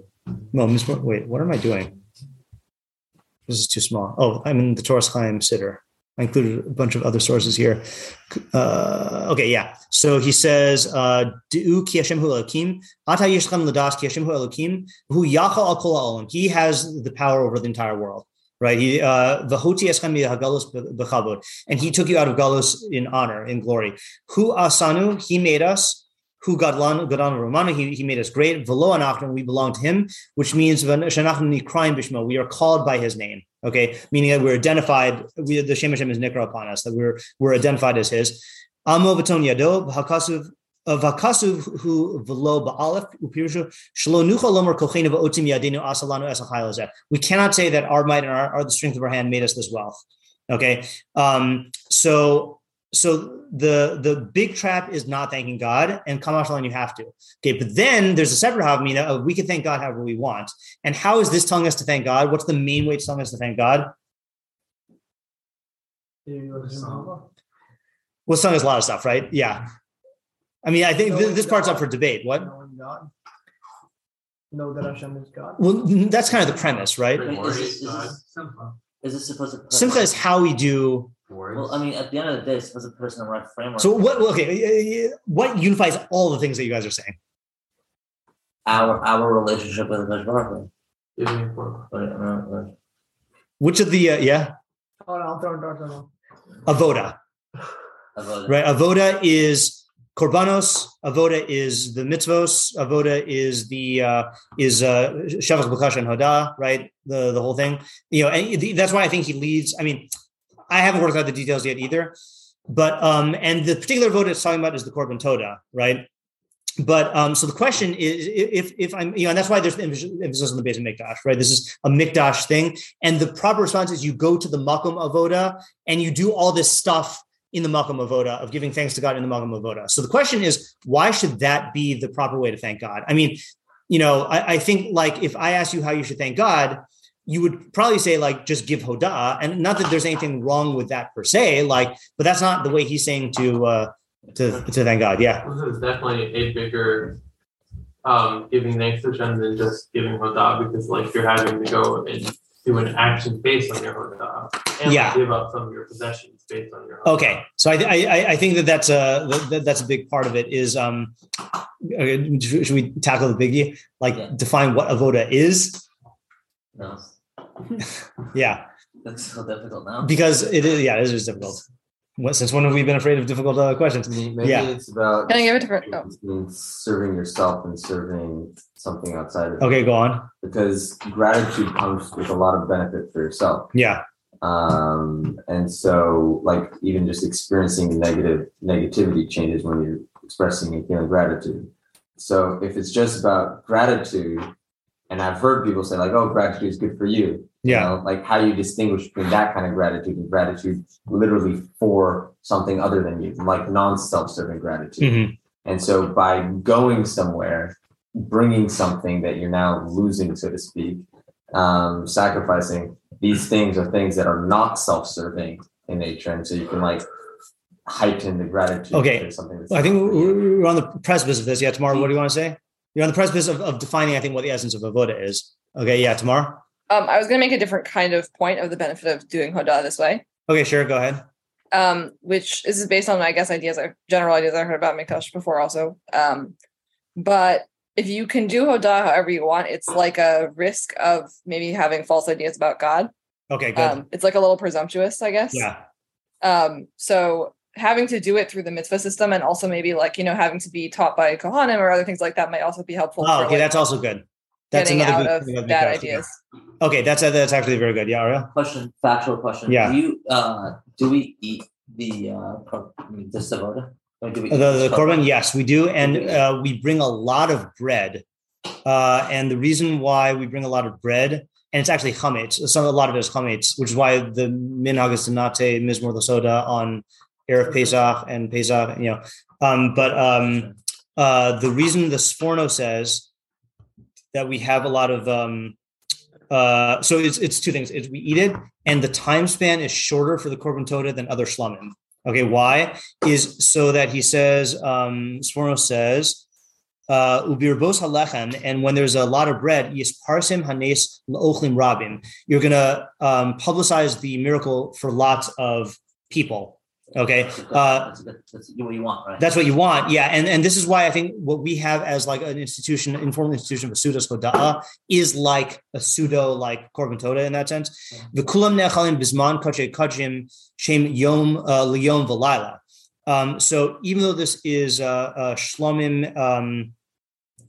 No, wait, what am I doing? This is too small. Oh, I'm in the Toras Chaim Sitter. I included a bunch of other sources here. Uh, okay, yeah. So he says, uh, "Du al kol olam." He has the power over the entire world right? He uh, and he took you out of galus in honor, in glory. Hu asanu, he made us. Hu gadlan gadan romana, he, he made us great. V'lo anachnu, we belong to him, which means bishmo, we are called by his name. Okay, meaning that we're identified. We, the Shem Hashem is nikra upon us. That we're we're identified as his. Amo v'ton yado v'hakasuv Who velo ba'alef upirushu shlo nucha lomer kochenu va'otim yadinu asalanu esachayozeh. We cannot say that our might and our, our, the strength of our hand made us this wealth. Okay, um, so so the the big trap is not thanking God, and kamashalan you have to. Okay, but then there's a separate havamina of we can thank God however we want. And how is this telling us to thank God? What's the main way it's telling us to thank God? Well, it's telling us a lot of stuff, right? Yeah. I mean, I think th- this part's up for debate. What? Knowing God. Know that Hashem is God. Well, that's kind of the premise, right? Wait, is, this, is, this, is this supposed to? Simcha is how we do. Well, I mean, at the end of the day, it's supposed to put us in the right framework. So what? Okay, what unifies all the things that you guys are saying? Our our relationship with Baruch Which of the uh, yeah? Oh, no, I'm throwing darts on Avoda. Avoda. Right. Avoda is korbanos avoda is the mitzvos avoda is the uh, is uh shavach and hoda right? The the whole thing. You know and that's why i think he leads i mean i haven't worked out the details yet either but um and the particular avoda it's talking about is the korban toda right? But um, so the question is if if I'm you know and that's why there's emphasis on the Beis Hamikdash right? This is a mikdash thing. And the proper response is you go to the makom avoda and you do all this stuff in the Makom Avoda, of giving thanks to God in the Makom Avoda. So the question is, why should that be the proper way to thank God? I mean, you know, I, I think like if I ask you how you should thank God, you would probably say like just give hoda, and not that there's anything wrong with that per se, like, but that's not the way he's saying to uh to to thank God. Yeah, this is definitely a bigger um giving thanks to Hashem than just giving hoda because like you're having to go and do an action based on your hoda and Yeah. give up some of your possessions based on your hoda. Okay, so I, I I think that that's a that, that's a big part of it. Is um, should should we tackle the biggie? Like Yeah. define what avoda is? No, Yeah, that's so difficult now. because it is. Yeah, it is difficult. What, since when have we been afraid of difficult uh, questions? Maybe Yeah. it's about Can I give a different? it Oh. just serving yourself and serving something outside of Okay, go on. because gratitude comes with a lot of benefit for yourself. Yeah. Um, and so like even just experiencing negative negativity changes when you're expressing and feeling gratitude. So if it's just about gratitude, and I've heard people say like, "Oh, gratitude is good for you." You Yeah. know, like how you distinguish between that kind of gratitude and gratitude literally for something other than you, like non-self-serving gratitude. Mhm. And so by going somewhere, bringing something that you're now losing, so to speak, um, sacrificing, these things are things that are not self-serving in nature. And so you can like heighten the gratitude. Okay. for something that's I think not for you. we're we're on the precipice of this. Yeah, tomorrow. What do you want to say? You're on the precipice of, of defining, I think, what the essence of avoda is. Okay, yeah, tomorrow. Um, I was going to make a different kind of point of the benefit of doing Hoda this way, Okay, sure, go ahead. um, which this is based on, I guess, ideas, I general ideas I heard about Mikdash before also. Um, but if you can do Hoda however you want, it's like a risk of maybe having false ideas about God. Okay, good. Um, it's like a little presumptuous, I guess. yeah, Um, so having to do it through the mitzvah system and also maybe like, you know, having to be taught by Kohanim or other things like that might also be helpful. Oh, for, okay, like, that's also good. That's another good of thing about bad ideas. Okay, that's that's actually very good. Yeah, Ariel. Question, factual question. Yeah. Do you uh do we eat the uh cor- I the savota? Or do we The the korban, yes, we do, and uh, we bring a lot of bread. Uh, and the reason why we bring a lot of bread, and it's actually chametz. Some a lot of it is chametz, which is why the minhag is to not say mizmor the soda on erev Pesach and Pesach. You know, um, but um, uh, the reason the Sforno says that we have a lot of um, uh, so it's it's two things. It's we eat it, and the time span is shorter for the korban toda than other shlamim. Okay, why? Is so that he says, um, Sforno says, uh, ubirbos halechem, and when there's a lot of bread, yisparsim hanes rabim. You're gonna um, publicize the miracle for lots of people. Okay, That's, uh, that's, good. that's what you want, right? that's what you want, yeah, and and this is why I think what we have as like an institution, informal institution of pseudo skoda'a is like a pseudo like korban toda in that sense. The kulam nechalim bisman kache kachim shem yom uh, liyom v'laila. Um, so even though this is uh, uh, shlomim um,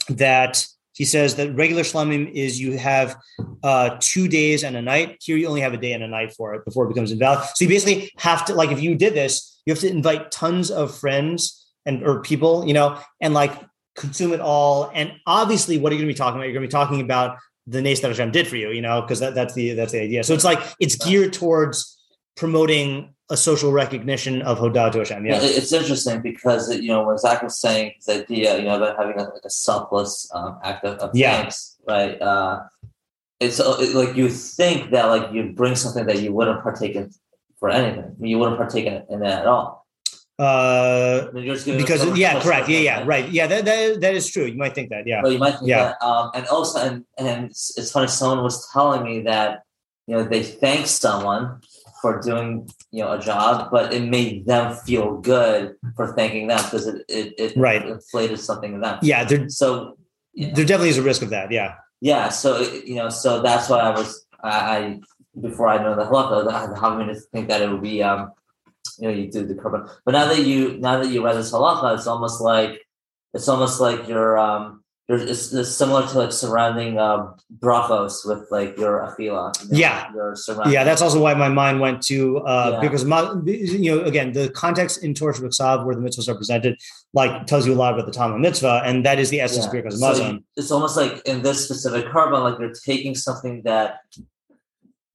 that he says that regular shlamim is you have uh, two days and a night. Here you only have a day and a night for it before it becomes invalid. So you basically have to like if you did this, you have to invite tons of friends and or people, you know, and like consume it all. And obviously, what are you going to be talking about? You're going to be talking about the nace that Hashem did for you, you know, because that, that's the that's the idea. So it's like it's geared towards promoting a social recognition of Hodah to Hashem. Yeah, Yeah. it's interesting because you know when Zach was saying his idea, you know, about having a, like a selfless um, act of, of Yeah. thanks, right? Uh, it's uh, it, like you think that like you bring something that you wouldn't partake in for anything. I mean, you wouldn't partake in, in that at all. Uh, I mean, because so yeah, correct. Yeah, yeah, right. Yeah, that, that that is true. You might think that. Yeah. Well, you might think Yeah. that. Um, and also, and and it's, it's funny. Someone was telling me that you know they thank someone for doing you know a job, but it made them feel good for thanking them because it it, it Right. inflated something in them. Yeah, there So yeah. there definitely is a risk of that. Yeah. yeah, so you know, so that's why I was I, I before I know the halakha, I had to think that it would be um you know you do the korban, but now that you now that you read this halakha, it's almost like it's almost like you're um you're it's, it's similar to like surrounding um brachos with like your afila. You know, Yeah. your. Yeah, that's also why my mind went to uh, Yeah. because ma- you know again the context in Torah B'Ksav where the mitzvahs are presented like tells you a lot about the Talmud mitzvah and that is the essence of Birkas So it's almost like in this specific korban, like you're taking something that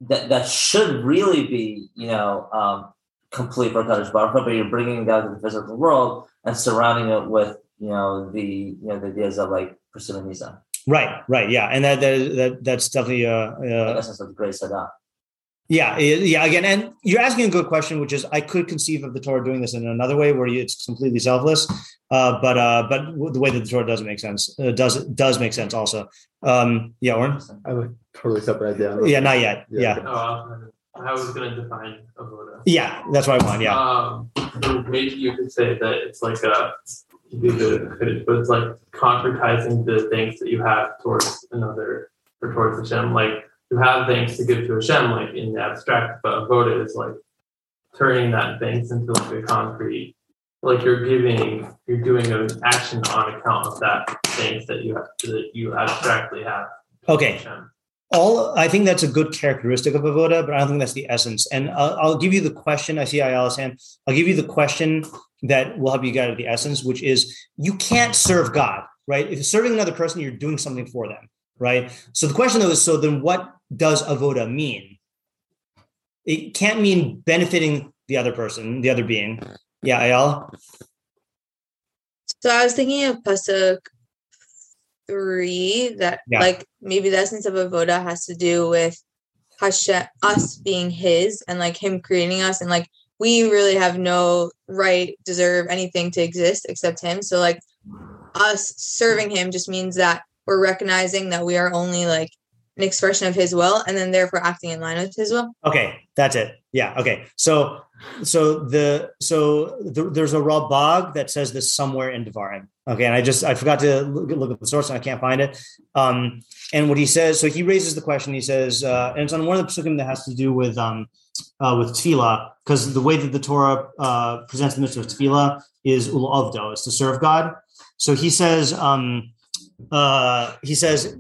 that that should really be, you know, um, complete for Kaddish Baruch but you're bringing it down to the physical world and surrounding it with, you know, the you know the ideas of like pursuing Nisa. Right, right, yeah, and that that, that that's definitely uh, The uh essence of the great Sadah. yeah yeah again and you're asking a good question which is I could conceive of the Torah doing this in another way where it's completely selfless, uh, but uh, but the way that the Torah does make sense uh, does does make sense also. Um, yeah, Oren. I have a totally separate idea. Yeah, not yet. Yeah. Yeah, Oh, I was gonna- I was going define avoda. yeah, that's what I want. Yeah. Um, so maybe you could say that it's like a you do the finish, but it's like concretizing the things that you have towards another or towards Hashem. Like you have things to give to Hashem, like in the abstract, but avoda is like turning that thanks into like a concrete, like you're giving, you're doing an action on account of that thanks that you have that you abstractly have. Okay. Hashem. all I think that's a good characteristic of avoda, but I don't think that's the essence. And I'll, I'll give you the question. I see Ayala's hand. I'll give you the question that will help you get at the essence, which is you can't serve God, right? If you're serving another person, you're doing something for them, right? So the question though is, so then what does avoda mean? It can't mean benefiting the other person, the other being. Yeah, Ayala. So I was thinking of pasuk three that Yeah. like maybe the essence of avoda has to do with Hashem, us being His, and like Him creating us, and like we really have no right, deserve anything to exist except Him. So like us serving Him just means that we're recognizing that we are only like an expression of His will, and then therefore acting in line with His will. Okay, that's it. Yeah. Okay. So, so the so the, there's a Ralbag that says this somewhere in Devarim. Okay, and I just I forgot to look, look at the source and I can't find it. Um, and what he says, so he raises the question. He says, uh, and it's on one of the psukim that has to do with um, uh, with tefillah, because the way that the Torah uh, presents the mitzvah of tefillah is ul avdo, is to serve God. So he says, um, uh, he says,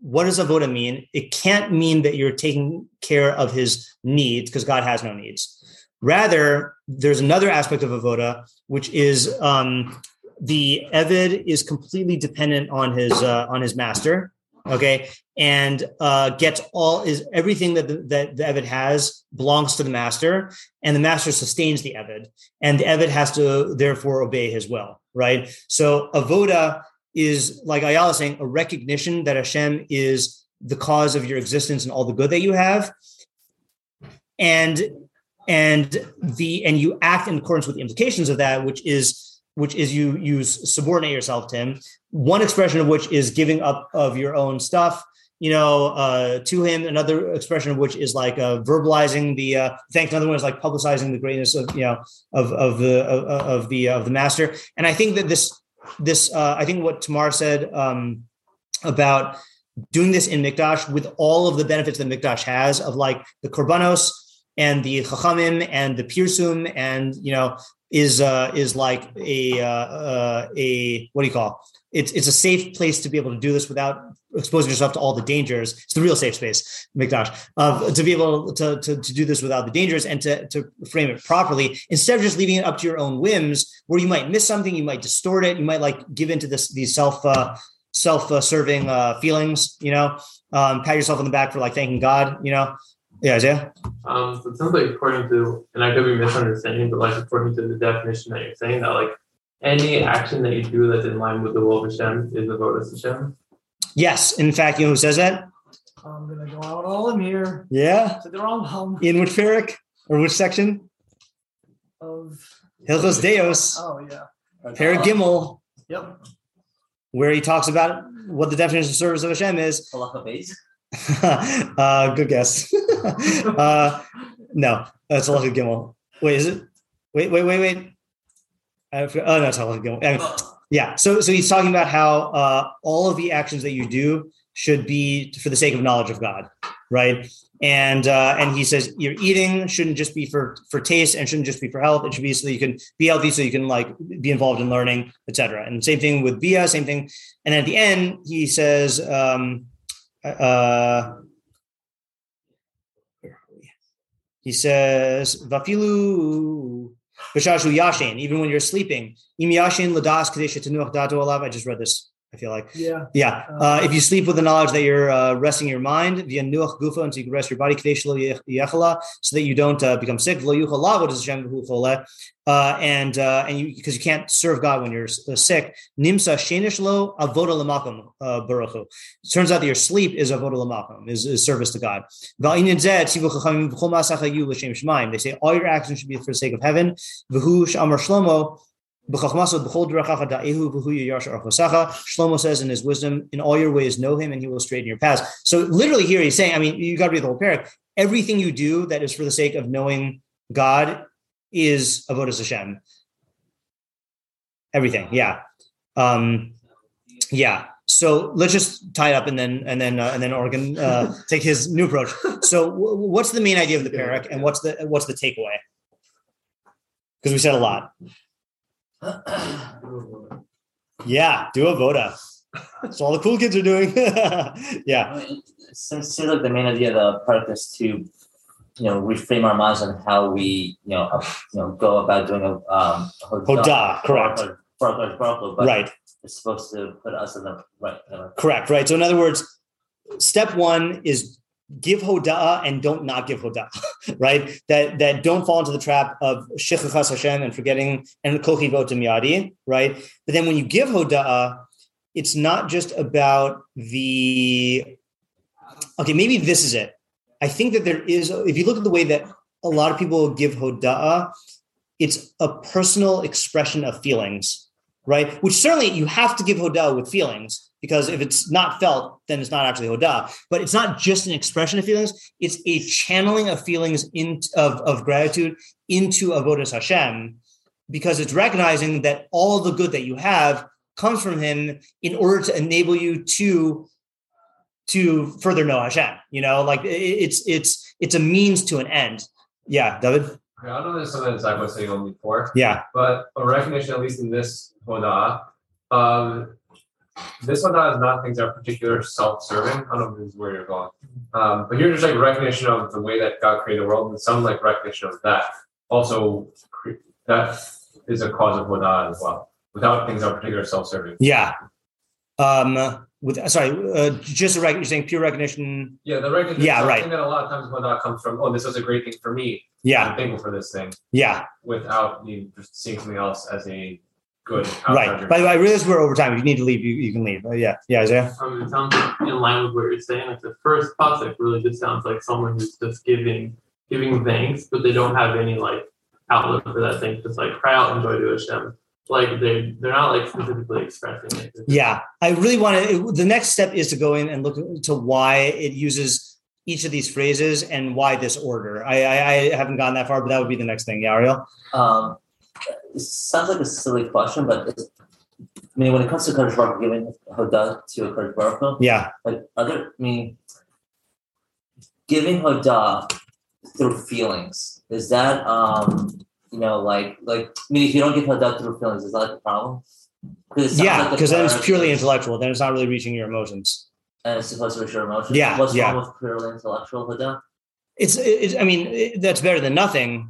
what does avoda mean? It can't mean that you're taking care of his needs because God has no needs. Rather, there's another aspect of avoda, which is um, the eved is completely dependent on his uh, on his master. Okay, and uh, gets all is everything that the, that the eved has belongs to the master, and the master sustains the eved, and the eved has to therefore obey his will. Right. So avoda is like Ayala saying, a recognition that Hashem is the cause of your existence and all the good that you have. And and the and you act in accordance with the implications of that, which is which is you you subordinate yourself to him. One expression of which is giving up of your own stuff, you know, uh, to him. Another expression of which is like uh, verbalizing the uh, thanks. Another one is like publicizing the greatness of you know of of the of, of the of the master. And I think that this this uh, I think what Tamar said um, about doing this in Mikdash with all of the benefits that Mikdash has of like the korbanos and the chachamim and the pirsum and you know is uh, is like a uh, uh, a what do you call it's it's a safe place to be able to do this without exposing yourself to all the dangers. It's the real safe space, Mikdash, of to be able to, to, to do this without the dangers and to, to frame it properly instead of just leaving it up to your own whims, where you might miss something, you might distort it, you might like give into this these self uh, self uh, serving uh, feelings, you know, um, pat yourself on the back for like thanking God, you know. Yeah, Isaiah. Um, so it sounds like according to, and I could be misunderstanding, but like according to the definition that you're saying, that like any action that you do that's in line with the will of Hashem is avodas Hashem. Yes, in fact, you know who says that? I'm gonna go out all in here. Yeah, So they're all hum in which parak or which section? of Hilchos Deos, oh yeah. Parak Gimel, Yep. where he talks about what the definition of service of Hashem is. Uh, good guess. uh, no, that's a Halacha Gimel. Wait, is it? Wait, wait, wait, wait. I forgot- oh no, it's Halacha Gimel. Anyway, yeah. So, so he's talking about how uh, all of the actions that you do should be for the sake of knowledge of God, right? And uh, and he says your eating shouldn't just be for for taste and shouldn't just be for health. It should be so that you can be healthy, so you can like be involved in learning, etc. And same thing with Bia, same thing. And at the end, he says, um, uh, he says, "Vafilu b'shashu yashin." Even when you're sleeping, im yashin ladas kadesh tenuach dato alav. I just read this. I feel like, Yeah. yeah. Uh, if you sleep with the knowledge that you're uh, resting your mind via nuach gufa, and so you can rest your body kadesh lo yechala, so that you don't uh, become sick. Lo yuchala, what is Hashem hu chole? Uh, and uh, and you because you can't serve God when you're uh, sick. Nimsa shenish lo avoda lamakom uh, baruch hu. It turns out that your sleep is avoda lamakom, is, is service to God. Va'inyan zeh tzivu chachamim v'chol ma'asach hayu l'shem shemaim. They say all your actions should be for the sake of heaven. V'hu sh'amar shlomo B'chachmaso b'chol derachacha da'ehu v'hu yashar archosacha. Shlomo says in his wisdom, in all your ways know him and he will straighten your paths. So literally here he's saying, I mean, you got to read the whole parak. Everything you do that is for the sake of knowing God is a avodas Hashem. Everything, yeah, um, yeah. So let's just tie it up and then and then uh, and then Oregon uh, take his new approach. So w- what's the main idea of the parak and what's the what's the takeaway? Because we said a lot. Yeah, do a voda. That's all the cool kids are doing. yeah. I mean, it seems, seems like the main idea of the product is to, you know, reframe our minds on how we, you know, you know, go about doing a um, Hoda, correct. Baruch, but Right. it's supposed to put us in the right. Uh, Correct. Right. So in other words, step one is give hoda and don't not give hoda. Right. That that don't fall into the trap of shechachas Hashem and forgetting and kochi votim yadi. Right. But then when you give hoda, it's not just about the. Okay, maybe this is it. I think that there is. If you look at the way that a lot of people give hoda, it's a personal expression of feelings right? Which certainly you have to give Hoda with feelings because if it's not felt, then it's not actually Hoda. But it's not just an expression of feelings; it's a channeling of feelings in of, of gratitude into avodas Hashem, because it's recognizing that all the good that you have comes from Him in order to enable you to to further know Hashem. You know, like it- it's it's it's a means to an end. Yeah, David. Okay, I don't know is something that Zach was saying on before, Yeah, but a recognition, at least in this Hoda, um, this Hoda is not things that are particular self-serving. I don't know if this is where you're going. Um, but here's just like recognition of the way that God created the world, and some like recognition of that. Also, cre- that is a cause of Hoda as well. Without things that are particular self-serving. yeah. Um, with sorry, uh, just a rec- you're saying pure recognition. Yeah, the recognition. Yeah, something right. That a lot of times Hoda comes from. Oh, this was a great thing for me. Yeah, I'm thankful for this thing. yeah. Without you just seeing something else as a good. Right. By the way, I realize we're over time. If you need to leave, you, you can leave. Uh, yeah. Yeah, Isaiah. Um, it sounds like in line with what you're saying. Like the first pasuk really just sounds like someone who's just giving giving thanks, but they don't have any like outlet for that thing. Just like cry out and joy to Hashem. Like they they're not like specifically expressing it. Yeah. I really want to. The next step is to go in and look to why it uses each of these phrases and why this order. I, I, I haven't gone that far, but that would be the next thing. Yeah, Ariel. um, sounds like a silly question, but it's, I mean, when it comes to Kadosh Baruch giving Hoda to a Kadosh Baruch Hu, Yeah. like other, I mean, giving Hoda through feelings is that um, you know, like like I mean, if you don't give Hoda through feelings, is that like a problem? 'Cause Yeah. like Because then it's purely intellectual. Then it's not really reaching your emotions. and it's supposed to reach your emotions. Yeah, What's yeah. wrong with purely intellectual Hoda? It's, it's I mean, it, that's better than nothing.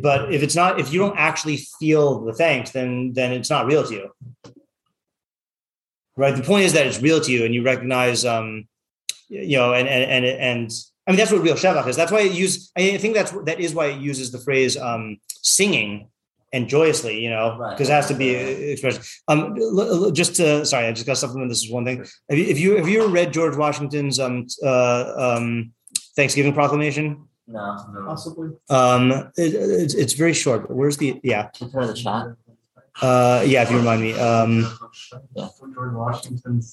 But if it's not, if you don't actually feel the thanks, then then it's not real to you. Right. The point is that it's real to you, and you recognize, um, you know, and and and and I mean that's what real shevach is. That's why it use. I think that's that is why it uses the phrase um, singing and joyously. You know, Right. because it has to be expressed. Um, l- l- just to sorry, I just got something. This is one thing. Have you, have you have you read George Washington's um uh um Thanksgiving Proclamation? No. Possibly. Um, it, it's, it's very short. But where's the yeah? Can you turn the chat? Uh, yeah. If you remind me. Um, George Washington's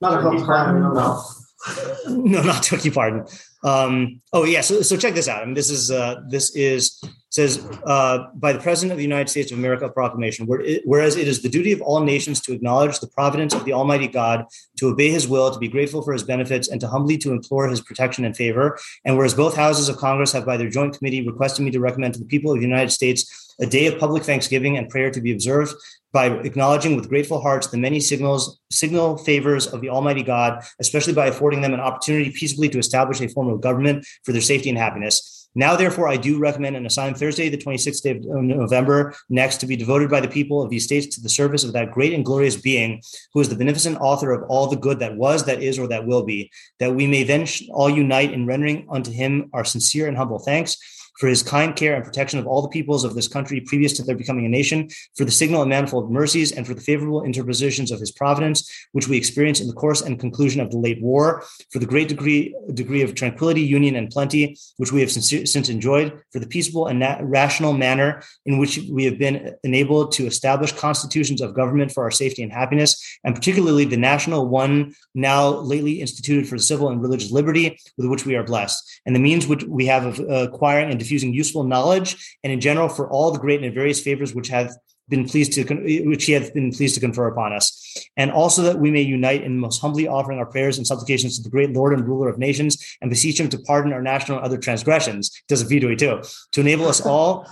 Not a close crime. No, no. no, not Turkey pardon. Um, oh yeah. So so check this out. I mean, this is uh, this is says uh, by the President of the United States of America proclamation. Whereas it is the duty of all nations to acknowledge the providence of the Almighty God, to obey His will, to be grateful for His benefits, and to humbly to implore His protection and favor. And whereas both houses of Congress have by their joint committee requested me to recommend to the people of the United States a day of public thanksgiving and prayer to be observed by acknowledging with grateful hearts the many signals signal favors of the almighty god especially by affording them an opportunity peaceably to establish a form of government for their safety and happiness now therefore i do recommend and assign thursday the 26th day of november next to be devoted by the people of these states to the service of that great and glorious being who is the beneficent author of all the good that was that is or that will be that we may then all unite in rendering unto him our sincere and humble thanks for his kind care and protection of all the peoples of this country previous to their becoming a nation, for the signal and manifold mercies, and for the favorable interpositions of his providence, which we experienced in the course and conclusion of the late war, for the great degree degree of tranquility, union, and plenty, which we have since, since enjoyed, for the peaceable and na- rational manner in which we have been enabled to establish constitutions of government for our safety and happiness, and particularly the national one now lately instituted for civil and religious liberty, with which we are blessed, and the means which we have of uh, acquiring and diffusing useful knowledge, and in general for all the great and various favors which have been pleased to which he hath been pleased to confer upon us, and also that we may unite in most humbly offering our prayers and supplications to the great Lord and ruler of nations, and beseech him to pardon our national and other transgressions. Does a vidui too, to enable us all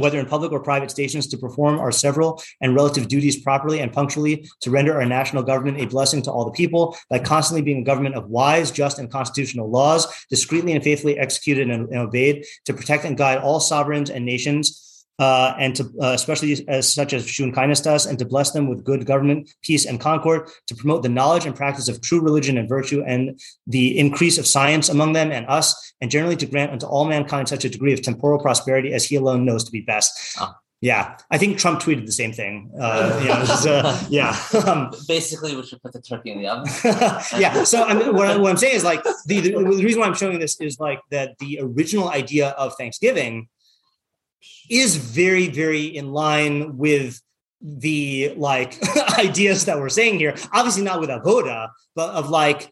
whether in public or private stations, to perform our several and relative duties properly and punctually, to render our national government a blessing to all the people by constantly being a government of wise, just, and constitutional laws, discreetly and faithfully executed and, and obeyed, to protect and guide all sovereigns and nations uh, and to uh, especially as such as shown kindness to us, and to bless them with good government, peace, and concord, to promote the knowledge and practice of true religion and virtue, and the increase of science among them and us, and generally to grant unto all mankind such a degree of temporal prosperity as He alone knows to be best. Ah. Yeah, I think Trump tweeted the same thing. Uh, you know, is, uh, yeah. Um, Basically, we should put the turkey in the oven. yeah. So I mean, what, I, what I'm saying is like the, the the reason why I'm showing this is like that the original idea of Thanksgiving is very very in line with the like ideas that we're saying here. Obviously not with avoda, but of like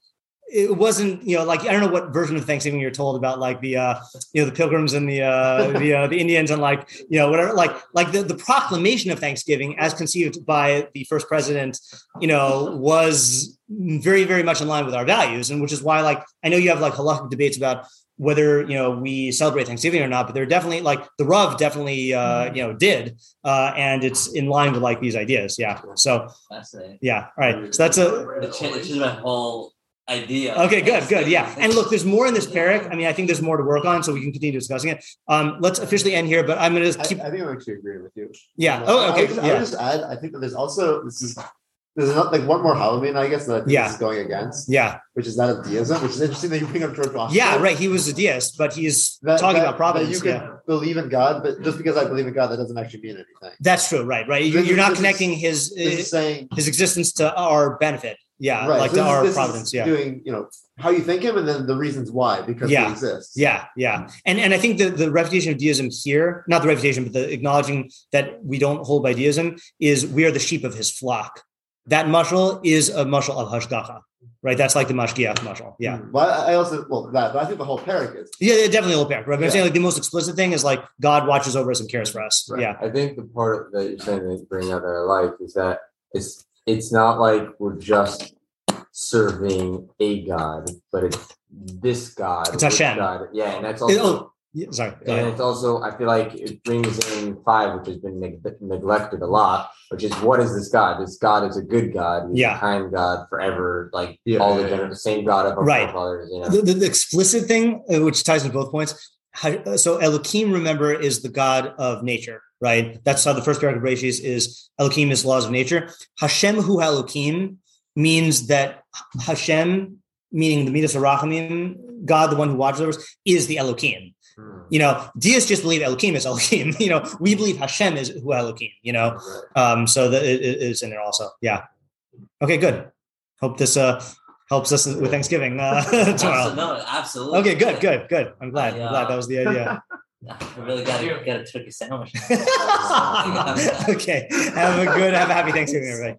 it wasn't you know like I don't know what version of Thanksgiving you're told about like the uh you know the pilgrims and the uh the uh, the Indians and like you know whatever like like the, the proclamation of Thanksgiving as conceived by the first president you know was very very much in line with our values and which is why like I know you have like halakhic debates about whether you know we celebrate Thanksgiving or not, but they're definitely like the Rav definitely uh, you know did, uh, and it's in line with like these ideas. Yeah. So Fascinating. yeah. All right. So that's a It cha- it changed my whole idea. okay. Good. Good. Yeah. And look, there's more in this parak. I mean, I think there's more to work on, so we can continue discussing it. Um, let's officially end here, but I'm going to I, keep. I think I'm actually agreeing with you. Yeah. Oh, I okay. would just, I Yeah. would just add. I think that there's also this is there's not like one more Halloween, I guess, that I Yeah. is going against, Yeah. which is that of deism, which is interesting that you bring up George Washington. Yeah. Right. He was a deist, but he's That, talking that- about providence. You yeah. can believe in God, but just because I believe in God, that doesn't actually mean anything. That's true. Right. Right. You're, This you're is- not this is- connecting his This is uh, saying his existence to our benefit. Yeah. right, Like so our is providence. Yeah. doing you know how you think him, and then the reasons why because Yeah. he exists. Yeah, yeah, and and I think the the refutation of deism here, not the refutation, but the acknowledging that we don't hold by deism is we are the sheep of his flock. That mushal is a mushal of hashgacha, right? That's like the mashgiach mushal. Yeah, Mm. Well, I I also well that, but I think the whole parak is. yeah, yeah, definitely a little parak. Right? But I'm saying like the most explicit thing is like God watches over us and cares for us. Right. Yeah, I think the part that you're saying that you bring out that I like is that it's it's not like we're just serving a god, but it's this god. It's Hashem. God. Yeah, and that's It- also oh, yeah, sorry. And it's also I feel like it brings in five, which has been neg- neglected a lot, which is what is this God? This God is a good God, he's Yeah. a kind God forever, like Yeah, all the yeah, gener- the same God of our Right. forefathers. You know, the, the, the explicit thing, uh, which ties into both points. Ha- So Elohim, remember, is the God of nature, right? That's how the first paragraph of Bereshit is Elohim is laws of nature. Hashem hu Elohim means that Hashem, meaning the Midas Harachamim, God, the one who watches over us, is the Elohim. You know, deists just believe Elohim is Elohim. You know, we believe Hashem is hu Elohim. You know, um, so that it, it is in there also. Yeah. Okay, good. Hope this uh helps us with Thanksgiving uh, tomorrow. No, absolutely. Okay, good, good, good. I'm glad. I, I'm glad uh, that was the idea. I really gotta get a turkey sandwich. okay. Have a good, have a happy Thanksgiving, everybody.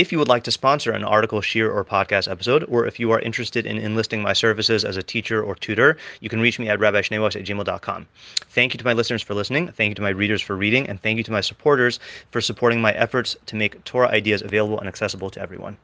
If you would like to sponsor an article, shear, or podcast episode, or if you are interested in enlisting my services as a teacher or tutor, you can reach me at rabbischneeweiss at gmail.com. Thank you to my listeners for listening, thank you to my readers for reading, and thank you to my supporters for supporting my efforts to make Torah ideas available and accessible to everyone.